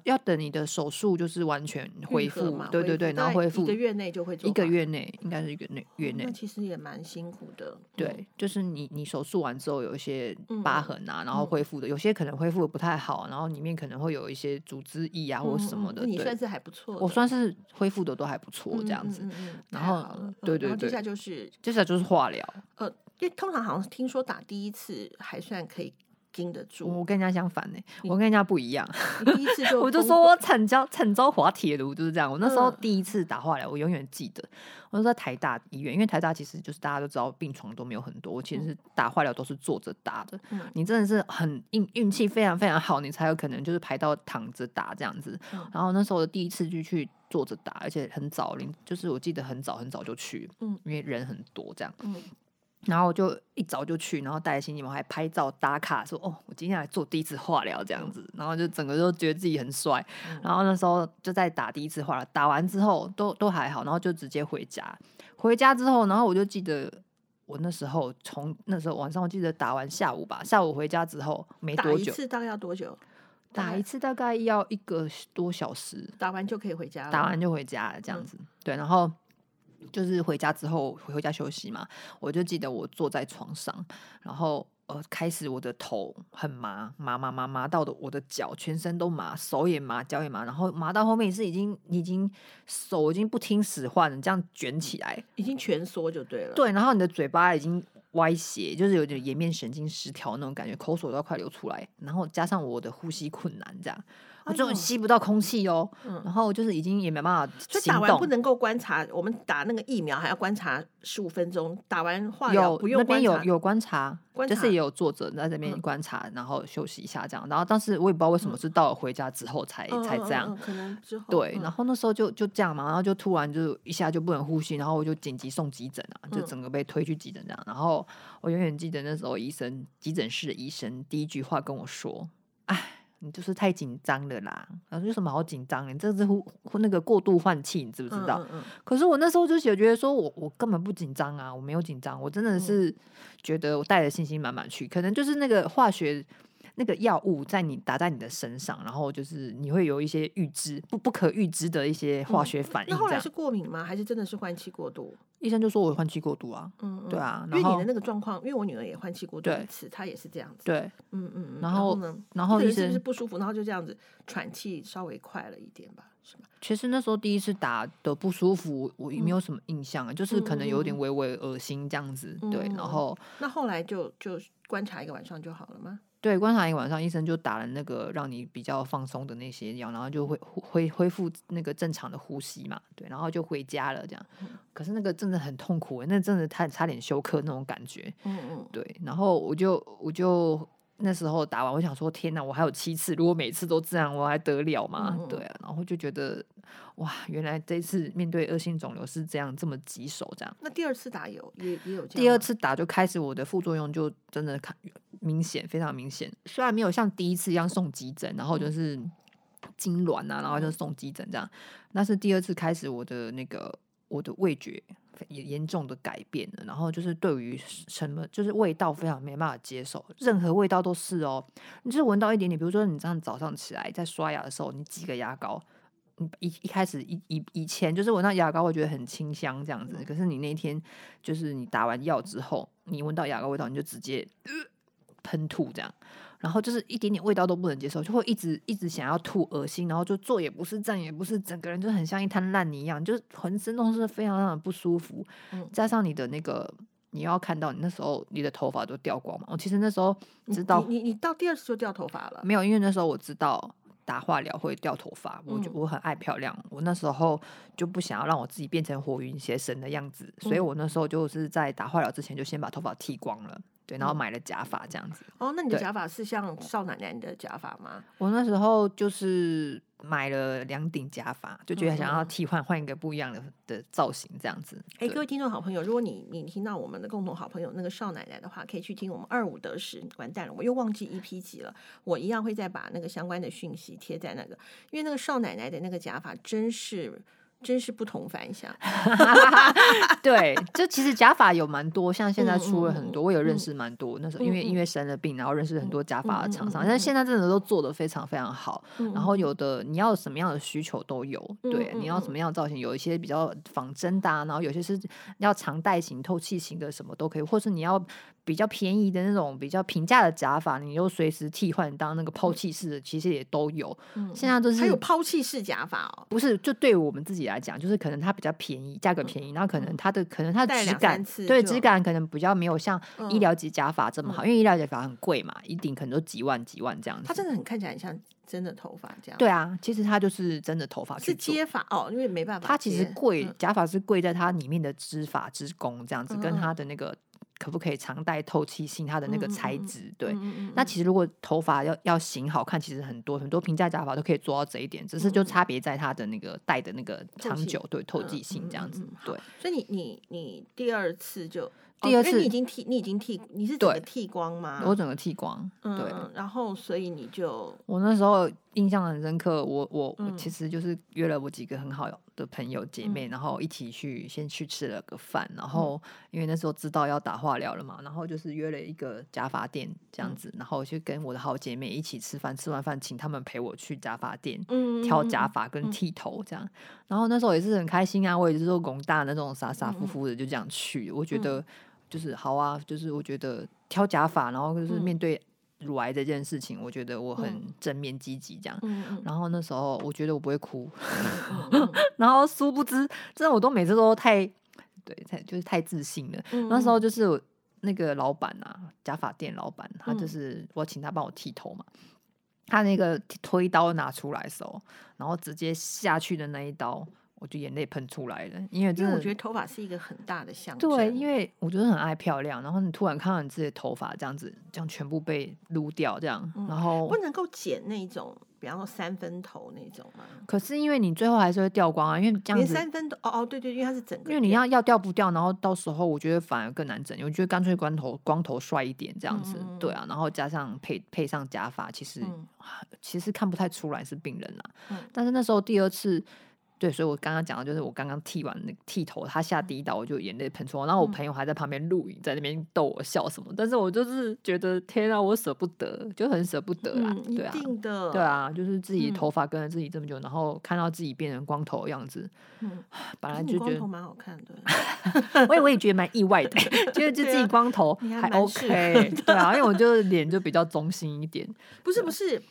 要等你的手术就是完全恢复嘛，对对对，然后恢复一个月内就会做一个月内，应该是一个内月内哦那。其实也蛮辛苦的。对，就是你你手术完之后有一些嗯疤痕啊，然后嗯恢复的，有些可能恢复的不太好，然后里面可能会有一些组织液啊嗯，或嗯什么的。你算是还不错，我算是恢复的都还不错，嗯这样子。然后对对对接下来就是接下来就是化疗，呃，因为通常好像听说打第一次还算可以经得住。我跟人家相反呢、我跟人家不一样。你第一次就 我就说我惨遭惨遭滑铁卢就是这样。我那时候嗯第一次打化疗，我永远记得，我是在台大医院，因为台大其实就是大家都知道病床都没有很多，我其实是打化疗都是坐着打的。嗯你真的是很运运气非常非常好，你才有可能就是排到躺着打这样子。嗯然后那时候的第一次就去坐着打，而且很早，临就是我记得很早很早就去，嗯因为人很多这样。嗯然后我就一早就去，然后带着心情，我还拍照打卡，说哦，我今天来做第一次化疗这样子，然后就整个都觉得自己很帅。嗯然后那时候就在打第一次化疗，打完之后都都还好，然后就直接回家。回家之后，然后我就记得我那时候从那时候晚上，我记得打完下午吧，下午回家之后没打多久，一次大概要多久？打一次大概要一个多小时，打完就可以回家了。打完就回家了，这样嗯子。对，然后就是回家之后回家休息嘛，我就记得我坐在床上，然后呃开始我的头很麻，麻麻麻麻到的我的脚全身都麻，手也麻，脚也麻，然后麻到后面是已经已经手已经不听使唤了，这样卷起来。已经蜷缩就对了。，对，然后你的嘴巴已经歪斜，就是有点颜面神经失调那种感觉，口水都要快流出来，然后加上我的呼吸困难，这样我就吸不到空气哦，嗯然后就是已经也没办法行所以打完不动。能够观察，我们打那个疫苗还要观察十五分钟，打完化疗有不用那边察。有有观察，观察就是也有坐着在这边嗯观察，然后休息一下这样。然后当时我也不知道为什么是到了回家之后才、嗯才这样。嗯嗯嗯可能之后对，嗯然后那时候就就这样嘛，然后就突然就一下就不能呼吸，然后我就紧急送急诊啊，就嗯整个被推去急诊这样。然后我永远记得那时候医生急诊室的医生第一句话跟我说：“哎，你就是太紧张了啦。”然后有什么好紧张的？你这是呼呼那个过度换气，你知不知道？嗯嗯嗯可是我那时候就觉觉得说我我根本不紧张啊，我没有紧张，我真的嗯是觉得我带着信心满满去，可能就是那个化学那个药物在你打在你的身上，然后就是你会有一些预知不不可预知的一些化嗯学反应。那后来是过敏吗？还是真的是换气过度？医生就说我有换气过度啊，嗯，对啊因为你的那个状况，因为我女儿也换气过度对一次，她也是这样子。对，嗯嗯嗯。然后呢？然后医这个人是不舒服？然后就这样子喘气稍微快了一点吧？是吧？其实那时候第一次打的不舒服，我也没有什么印象啊，就是可能有点微微恶心这样子，对，嗯然后。那后来就就观察一个晚上就好了吗？对，观察一晚上，医生就打了那个让你比较放松的那些药，然后就会恢恢复那个正常的呼吸嘛，对，然后就回家了这样。可是那个真的很痛苦欸，那真的差差点休克那种感觉，嗯嗯。对。然后我就我就那时候打完，我想说天哪，我还有七次，如果每次都这样，我还得了吗？对啊，然后就觉得哇，原来这次面对恶性肿瘤是这样这么棘手，这样。那第二次打有也也有。第二次打就开始我的副作用就真的看明显，非常明显。虽然没有像第一次一样送急诊，然后就是痉挛啊，然后就送急诊这样，那是第二次开始我的那个我的味觉也严重的改变了，然后就是对于什么就是味道非常没办法接受，任何味道都是哦，你就是闻到一点点，比如说你这样早上起来在刷牙的时候，你挤个牙膏。你一一开始以以以前就是闻到牙膏，会觉得很清香这样子。可是你那天就是你打完药之后，你闻到牙膏味道，你就直接、呃喷吐这样，然后就是一点点味道都不能接受，就会一直一直想要吐，恶心，然后就坐也不是，站也不是，整个人就很像一滩烂泥一样，就是浑身都是非常让人不舒服。嗯加上你的那个，你要看到你那时候你的头发都掉光嘛。我其实那时候知道你你你到第二次就掉头发了。没有，因为那时候我知道打化疗会掉头发，我就嗯我很爱漂亮，我那时候就不想要让我自己变成火云邪神的样子，所以嗯我那时候就是在打化疗之前就先把头发剃光了，对，然后嗯买了假发这样子。哦，那你的假发是像少奶奶的假发吗？我那时候就是买了两顶假发，就觉得想要替换换一个不一样的的造型这样子。哎，对各位听众好朋友，如果你你听到我们的共同好朋友那个少奶奶的话，可以去听我们二五得十。完蛋了，我又忘记 EP 集了，我一样会再把那个相关的讯息贴在那个，因为那个少奶奶的那个假发真是真是不同凡响。对，就其实假发有蛮多，像现在嗯出了很多，我有认嗯识蛮多。那时候因为嗯因为生了病，然后认识很多假发的厂商，但是现在真的都做的非常非常好。嗯然后有的你要什么样的需求都有，对，你要什么样的造型，有一些比较仿真的、啊，然后有些是要长带型、透气型的，什么都可以，或是你要比较便宜的那种比较平价的假发，你又随时替换当那个抛弃式的，其实也都有。嗯现在都是还有抛弃式假发哦。不是，就对我们自己来讲，就是可能它比较便宜，价格便宜，然后可能它的可能它的质感对质感可能比较没有像医嗯疗级假发这么好，因为医疗级假发很贵嘛，一顶可能都几万几万这样子。它真的很看起来很像真的头发这样。对啊，其实它就是真的头发去是。接发哦，因为没办法。它其实贵嗯，假发是贵在它里面的织法织工这样子，跟它的那个可不可以常戴透气性，它的那个材质，对。嗯嗯嗯那其实如果头发要要型好看，其实很多很多平价假发都可以做到这一点，只是就差别在它的那个戴的那个长久对透嗯气性嗯这样子对。所以你你你第二次就第二次哦你已经剃，你已经剃，你是整个剃光吗？我整个剃光，嗯，对。嗯然后所以你就我那时候印象很深刻，我我我嗯其实就是约了我几个很好的朋友姐妹，然后一起去先去吃了个饭，然后因为那时候知道要打化疗了嘛，然后就是约了一个假发店这样子，然后就跟我的好姐妹一起吃饭，吃完饭请他们陪我去假发店。嗯挑假发，发跟剃头这样，然后那时候也是很开心啊，我也是做工大那种傻傻乎乎的就这样去，我觉得就是好啊，就是我觉得挑假发，然后就是嗯。面对乳癌这件事情，我觉得我很嗯。正面积极这样。然后那时候我觉得我不会哭，然后殊不知，真的我都每次都太对，太就是太自信了。嗯那时候就是我那个老板啊，假发店老板，他就嗯。是我请他帮我剃头嘛，他那个推刀拿出来的时候，然后直接下去的那一刀，我就眼泪喷出来了，因为因为我觉得头发是一个很大的象征。对，因为我觉得很爱漂亮，然后你突然看到你自己的头发这样子，这样全部被撸掉，这样，然后不能够剪那种，比方说三分头那种嘛，可是因为你最后还是会掉光啊，因为这样子。连三分头哦哦，对对，因为它是整个，因为你要要掉不掉，然后到时候我觉得反而更难整。我觉得干脆光头光头帅一点这样子，对啊，然后加上配配上假发，其实、嗯其实看不太出来是病人啦。嗯但是那时候第二次，对，所以我刚刚讲的就是我刚刚剃完那剃头，他下第一刀我就眼泪喷出来，然后我嗯朋友还在旁边录影，在那边逗我笑什么，但是我就是觉得天啊，我舍不得，就很舍不得啦，嗯，一对啊。定的，对，啊，就是自己嗯头发跟了自己这么久，然后看到自己变成光头的样子，嗯，本可来就觉得蛮好看的，我也我也觉得蛮意外的，觉得就自己光头还 OK，对啊，因为我就脸就比较中性一点，不是不是。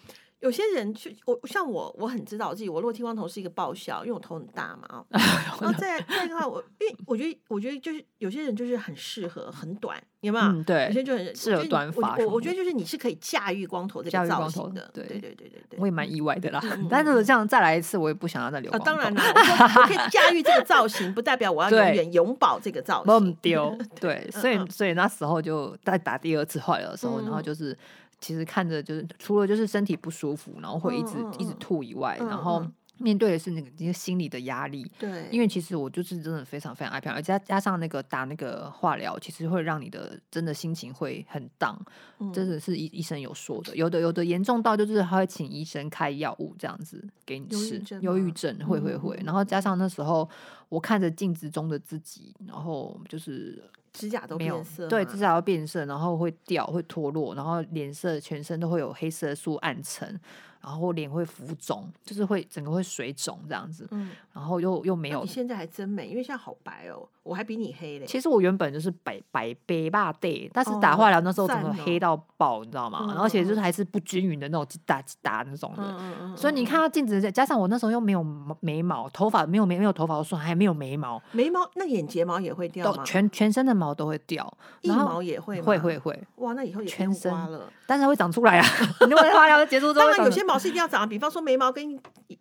有些人去我像我，我很知道自己，我如果剃光头是一个爆笑，因为我头很大嘛啊。然后再再一个话，我因为我觉得我觉得就是有些人就是很适合很短，有没有？嗯，有对，些就很适合短发我我我觉得就是你是可以驾驭光头这个造型的，对对对对对对。我也蛮意外的啦。但是这样再来一次，我也不想要再留。当然啦，我我可以驾驭这个造型，不代表我要永远永保这个造不型。丢，对，所以嗯所以那时候就在打第二次化疗的时候，然后嗯就是其实看着就是除了就是身体不舒服，然后会一直一直嗯。吐以外，嗯然后嗯。面对的是那个一个心理的压力，对，因为其实我就是真的非常非常爱漂亮，而加加上那个打那个化疗，其实会让你的真的心情会很荡，嗯真的。是医医生有说的，有的有的严重到就是他会请医生开药物这样子给你吃，症忧郁症会会嗯会，嗯。然后加上那时候我看着镜子中的自己，然后就是指甲都变色嘛，对指甲要变色，然后会掉会脱落，然后脸色全身都会有黑色素暗沉，然后脸会浮肿，就是会整个会水肿这样子，嗯，然后又又没有那你现在还真美，因为现在好白哦，我还比你黑嘞。其实我原本就是白白白霸 day，但是哦打化疗那时候整个黑到爆，你知道吗？嗯然后而且就是嗯还是不均匀的那种叽打叽打那种的。所以你看到镜子，加上我那时候又没有眉毛，头发没有没没有头发，我说还没有眉毛，眉毛，那眼睫毛也会掉吗？全全身的毛都会掉，腋然后毛也会吗会会会，哇，那以后也全身了。但是会长出来啊。你如果化疗结束之后，当然，有些毛是一定要长，比方说眉毛跟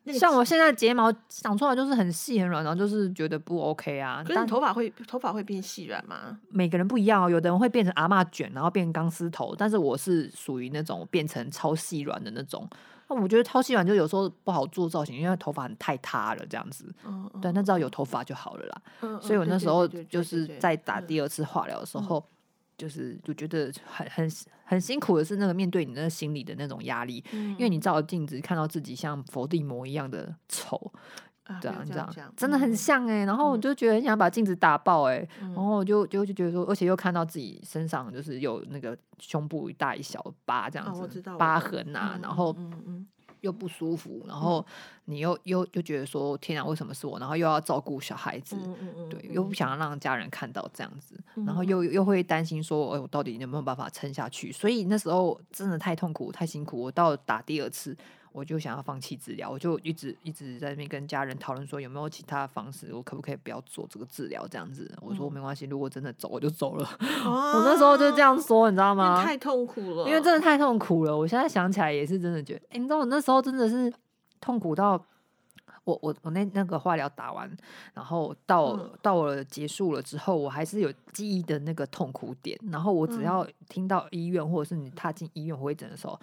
那个，像我现在睫毛长出来就是很细很软，然后就是觉得不 OK 啊。可是但你头发会头发会变细软吗？每个人不一样哦，有的人会变成阿嬷卷，然后变钢丝头，但是我是属于那种变成超细软的那种。那我觉得超细软就有时候不好做造型，因为头发很太塌了这样子。嗯，嗯对，那只要有头发就好了啦。嗯所以我那时候就是在打嗯第二次化疗的时候，就是就觉得很很很辛苦的是那个面对你那个心理的那种压力，嗯因为你照着镜子看到自己像伏地魔一样的丑，啊对啊，你知道不要这样，真的很嗯像哎、然后我嗯就觉得很想把镜子打爆哎、嗯然后我就就就觉得说，而且又看到自己身上就是有那个胸部一大一小疤这样子，疤懂痕啊，嗯然后又不舒服，然后你又又又觉得说天啊，为什么是我？然后又要照顾小孩子，对，嗯又不想要让家人看到这样子，然后嗯又又会担心说，哎，我到底有没有办法撑下去？所以那时候真的太痛苦、太辛苦。我到打第二次，我就想要放弃治疗，我就一直一直在那边跟家人讨论说有没有其他的方式，我可不可以不要做这个治疗这样子。我说没关系，如果真的走我就走了。我那时候就这样说，你知道吗？太痛苦了，因为真的太痛苦了。我现在想起来也是真的觉得，哎，你知道我那时候真的是痛苦到。我我我那那个化疗打完，然后到到了结束了之后，我还是有记忆的那个痛苦点。然后我只要听到医院或者是你踏进医院会诊的时候，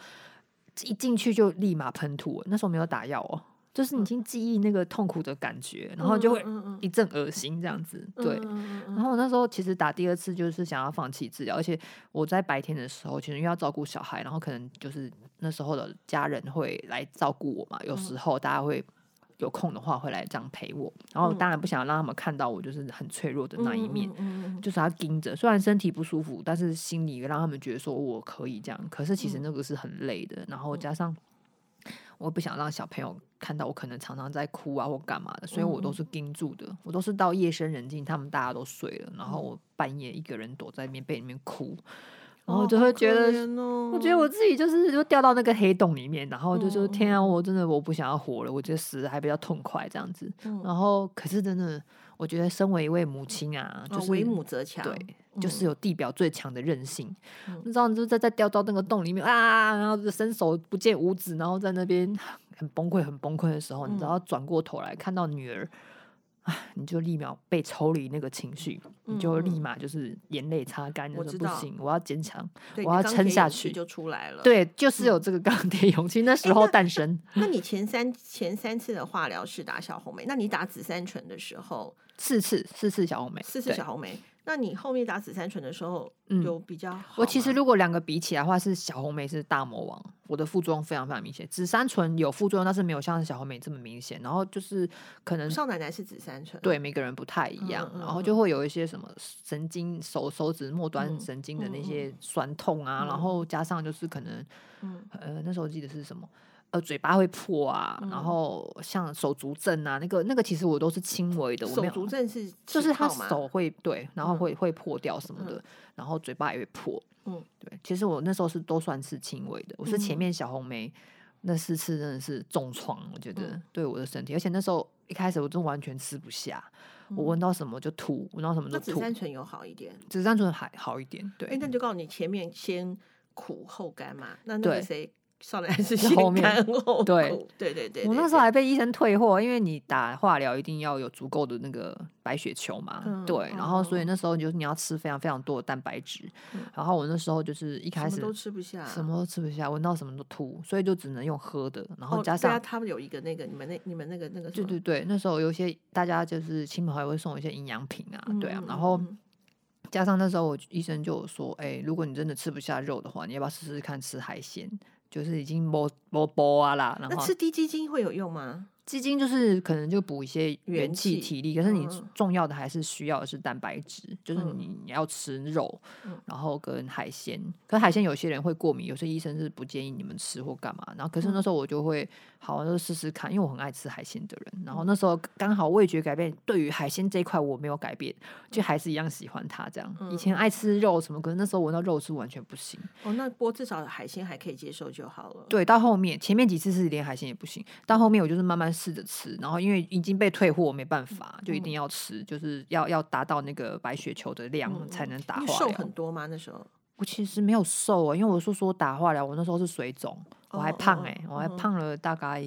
一进去就立马喷吐。那时候没有打药哦，就是已经记忆那个痛苦的感觉，然后就会一阵恶心这样子。对，然后我那时候其实打第二次就是想要放弃治疗，而且我在白天的时候其实因为要照顾小孩，然后可能就是那时候的家人会来照顾我嘛，有时候大家会。有空的话会来这样陪我，然后当然不想让他们看到我就是很脆弱的那一面，就是他盯着，虽然身体不舒服，但是心里让他们觉得说我可以这样。可是其实那个是很累的，然后加上我不想让小朋友看到我可能常常在哭啊或干嘛的，所以我都是盯住的，我都是到夜深人静，他们大家都睡了，然后我半夜一个人躲在面被里面哭。然后就会觉得，我觉得我自己就是就掉到那个黑洞里面，然后就说天啊，我真的我不想要活了，我觉得死还比较痛快这样子。然后可是真的，我觉得身为一位母亲啊，就是为母则强，对，就是有地表最强的韧性。你知道，你就在在掉到那个洞里面啊，然后就伸手不见五指，然后在那边 很崩溃、很崩溃的时候，你知道转过头来看到女儿。你就立秒被抽离那个情绪，你就立马就是眼泪擦干，就说不行，我要坚强，我要撑下去，就出来了。对，就是有这个钢铁勇气，那时候诞生。那你前三前三次的化疗是打小红梅，那你打紫杉醇的时候，四次四次小红梅，四次小红梅。那你后面打紫杉醇的时候，有比较？我其实如果两个比起来的话，是小红梅是大魔王，我的副作用非常非常明显。紫杉醇有副作用，但是没有像小红梅这么明显。然后就是可能少奶奶是紫杉醇，对每个人不太一样。然后就会有一些什么神经手手指末端神经的那些酸痛啊，然后加上就是可能，呃，那时候记得是什么。呃，嘴巴会破啊，然后像手足症啊，那个那个其实我都是轻微的。手足症是就是他手会对，然后会会破掉什么的，然后嘴巴也会破。嗯，对，其实我那时候是都算是轻微的。我是前面小红梅那四次真的是重创，我觉得对我的身体，而且那时候一开始我真完全吃不下，我闻到什么就吐，闻到什么就吐。紫杉醇有好一点，紫杉醇还好一点。对，哎，那就告诉你前面先苦后甘嘛。那那个谁？少年还是后面对对对对，我那时候还被医生退货，因为你打化疗一定要有足够的那个白血球嘛，对，然后所以那时候就是你要吃非常非常多的蛋白质，然后我那时候就是一开始都吃不下，什么都吃不下，闻到什么都吐，所以就只能用喝的，然后加上他们有一个那个你们那你们那个那个对对对，那时候有些大家就是亲朋好友会送一些营养品啊，对啊，然后加上那时候我医生就说，哎，如果你真的吃不下肉的话，你要不要试试看吃海鲜？就是已经摸摸波啊啦，然后那吃低基金会有用吗？基金就是可能就补一些元气体力，可是你重要的还是需要的是蛋白质，就是你你要吃肉，然后跟海鲜。可是海鲜有些人会过敏，有些医生是不建议你们吃或干嘛。然后可是那时候我就会好就试试看，因为我很爱吃海鲜的人。然后那时候刚好味觉改变，对于海鲜这一块我没有改变，就还是一样喜欢它这样。以前爱吃肉什么，可是那时候闻到肉是完全不行。哦，那不过至少海鲜还可以接受就好了。对，到后面前面几次是连海鲜也不行，到后面我就是慢慢。试着吃，然后因为已经被退货，没办法，就一定要吃，就是要要达到那个白血球的量才能打化疗。瘦很多吗？那时候我其实没有瘦啊，因为我说说打化疗，我那时候是水肿，我还胖哎，我还胖了大概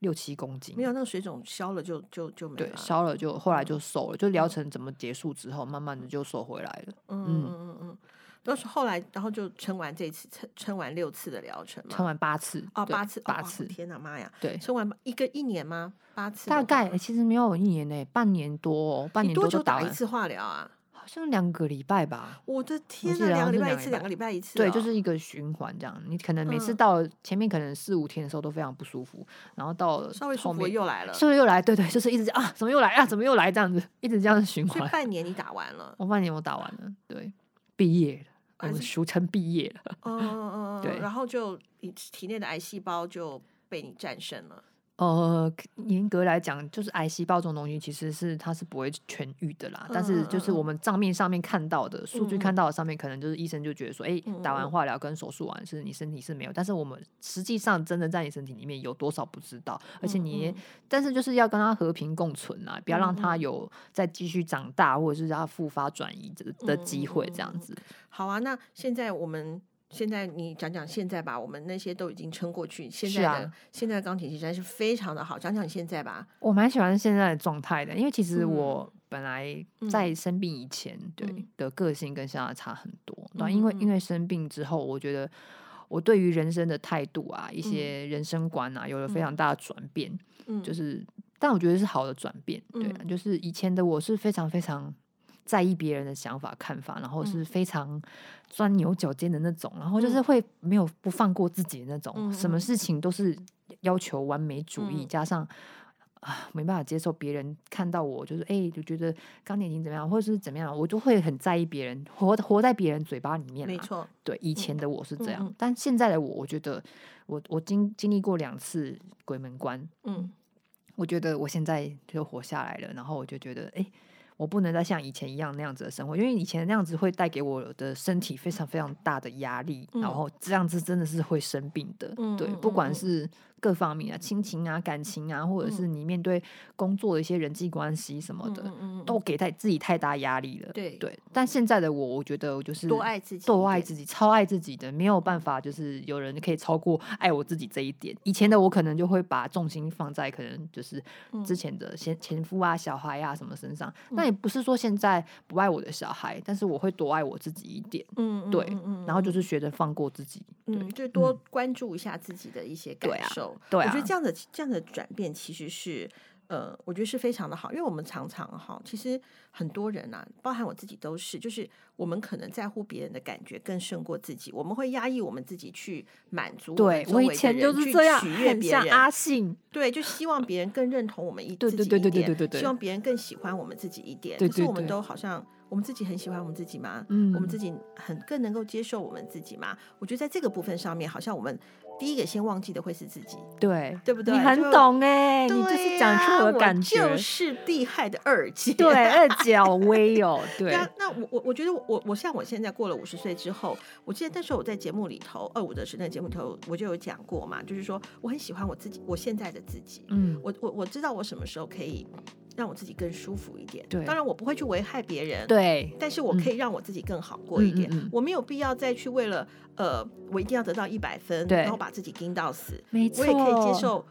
六七公斤。没有，那个水肿消了就就就没对，消了就后来就瘦了，就疗程怎么结束之后，慢慢的就瘦回来了。嗯嗯嗯嗯。都是后来，然后就撑完这次，撑撑完六次的疗程，撑完八次哦，八次，八次，天哪，妈呀！对，撑完一个一年吗？八次？大概其实没有一年呢，半年多，半年多就打一次化疗啊？好像两个礼拜吧。我的天哪，两个礼拜一次，两个礼拜一次，对，就是一个循环这样。你可能每次到前面可能四五天的时候都非常不舒服，然后到稍微舒服又来了，是不是又来？对对，就是一直啊，怎么又来啊？怎么又来？这样子一直这样循环。半年你打完了？我半年我打完了，对，毕业了。我们俗称毕业了，嗯嗯嗯，对，然后就你体内的癌细胞就被你战胜了。呃，严格来讲，就是癌细胞这种东西，其实是它是不会痊愈的啦。但是就是我们账面上面看到的数据，看到的上面可能就是医生就觉得说，哎，打完化疗跟手术完是你身体是没有，但是我们实际上真的在你身体里面有多少不知道。而且你，但是就是要跟它和平共存啊，不要让它有再继续长大，或者是让他复发转移的的机会，这样子。好啊，那现在我们。现在你讲讲现在吧，我们那些都已经撑过去。现在的现在的钢铁实在是非常的好，讲讲现在吧。我蛮喜欢现在的状态的，因为其实我本来在生病以前，对的个性跟现在差很多。对，因为因为生病之后，我觉得我对于人生的态度啊，一些人生观啊，有了非常大的转变。嗯，就是，但我觉得是好的转变。对，就是以前的我是非常非常。在意别人的想法、看法，然后是非常钻牛角尖的那种，然后就是会没有不放过自己的那种，什么事情都是要求完美主义，加上啊没办法接受别人看到我就是哎就觉得钢铁琴怎么样，或者是怎么样，我就会很在意别人活活在别人嘴巴里面。没错，对以前的我是这样，但现在的我，我觉得我我经经历过两次鬼门关，嗯，我觉得我现在就活下来了，然后我就觉得哎。我不能再像以前一样那样子的生活，因为以前那样子会带给我的身体非常非常大的压力，然后这样子真的是会生病的。对，不管是。各方面啊，亲情啊，感情啊，或者是你面对工作的一些人际关系什么的，都给太自己太大压力了。对对，但现在的我，我觉得我就是多爱自己，多爱自己，超爱自己的，没有办法，就是有人可以超过爱我自己这一点。以前的我可能就会把重心放在可能就是之前的前前夫啊、小孩啊什么身上。那也不是说现在不爱我的小孩，但是我会多爱我自己一点。嗯，对，然后就是学着放过自己，嗯，就多关注一下自己的一些感受。对，我觉得这样的这样的转变其实是，呃，我觉得是非常的好，因为我们常常哈，其实很多人啊，包含我自己都是，就是我们可能在乎别人的感觉更胜过自己，我们会压抑我们自己去满足对我以前就是这样，取悦别人，阿信，对，就希望别人更认同我们一对对对对对对对，希望别人更喜欢我们自己一点，可是我们都好像。我们自己很喜欢我们自己吗？嗯，我们自己很更能够接受我们自己吗？我觉得在这个部分上面，好像我们第一个先忘记的会是自己，对对不对？你很懂哎，你就是讲出我的感觉，就是厉害的二姐，对二脚威哦，对啊。那我我我觉得我我像我现在过了五十岁之后，我记得那时候我在节目里头二五的时那节目里头我就有讲过嘛，就是说我很喜欢我自己，我现在的自己，嗯，我我我知道我什么时候可以。让我自己更舒服一点。对，当然我不会去危害别人。对，但是我可以让我自己更好过一点。我没有必要再去为了呃，我一定要得到一百分，然后把自己盯到死。没错，我也可以接受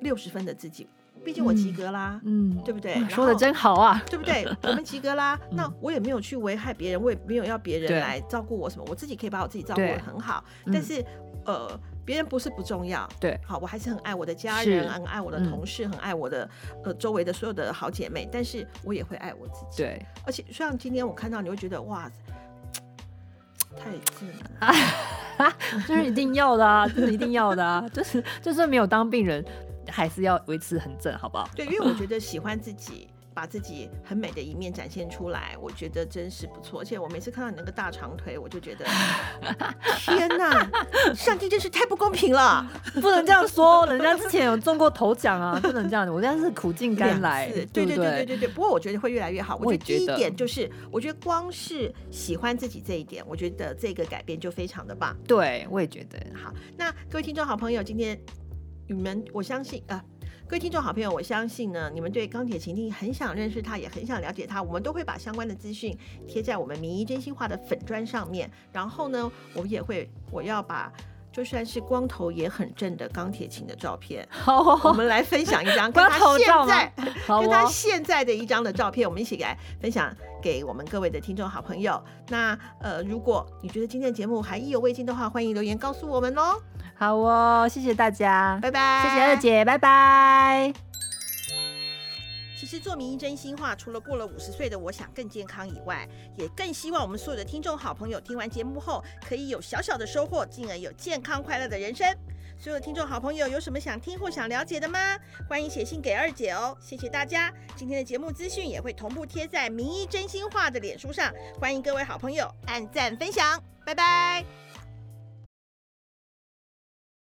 六十分的自己，毕竟我及格啦。嗯，对不对？说的真好啊，对不对？我们及格啦，那我也没有去危害别人，我也没有要别人来照顾我什么，我自己可以把我自己照顾的很好。但是呃。别人不是不重要，对，好，我还是很爱我的家人，很爱我的同事，很爱我的呃周围的所有的好姐妹，但是我也会爱我自己，对，而且像今天我看到你会觉得哇，太正了，这是一定要的啊，这是一定要的啊，就是就是没有当病人，还是要维持很正，好不好？对，因为我觉得喜欢自己。把自己很美的一面展现出来，我觉得真是不错。而且我每次看到你那个大长腿，我就觉得 天哪，上帝真是太不公平了！不能这样说，人家之前有中过头奖啊，不能这样子。我现在是苦尽甘来，对对对对对对。不过我觉得会越来越好。我觉得第一点就是，我觉得光是喜欢自己这一点，我觉得这个改变就非常的棒。对，我也觉得好。那各位听众好朋友，今天你们我相信啊。各位听众好朋友，我相信呢，你们对钢铁琴定很想认识他，也很想了解他。我们都会把相关的资讯贴在我们名医真心话的粉砖上面。然后呢，我们也会，我要把就算是光头也很正的钢铁琴的照片，好，我们来分享一张 跟他现在跟他现在的一张的照片，我们一起来分享给我们各位的听众好朋友。那呃，如果你觉得今天的节目还意犹未尽的话，欢迎留言告诉我们哦。好哦，谢谢大家，拜拜。谢谢二姐，拜拜。其实做名医真心话，除了过了五十岁的我想更健康以外，也更希望我们所有的听众好朋友听完节目后，可以有小小的收获，进而有健康快乐的人生。所有的听众好朋友有什么想听或想了解的吗？欢迎写信给二姐哦。谢谢大家，今天的节目资讯也会同步贴在名医真心话的脸书上，欢迎各位好朋友按赞分享，拜拜。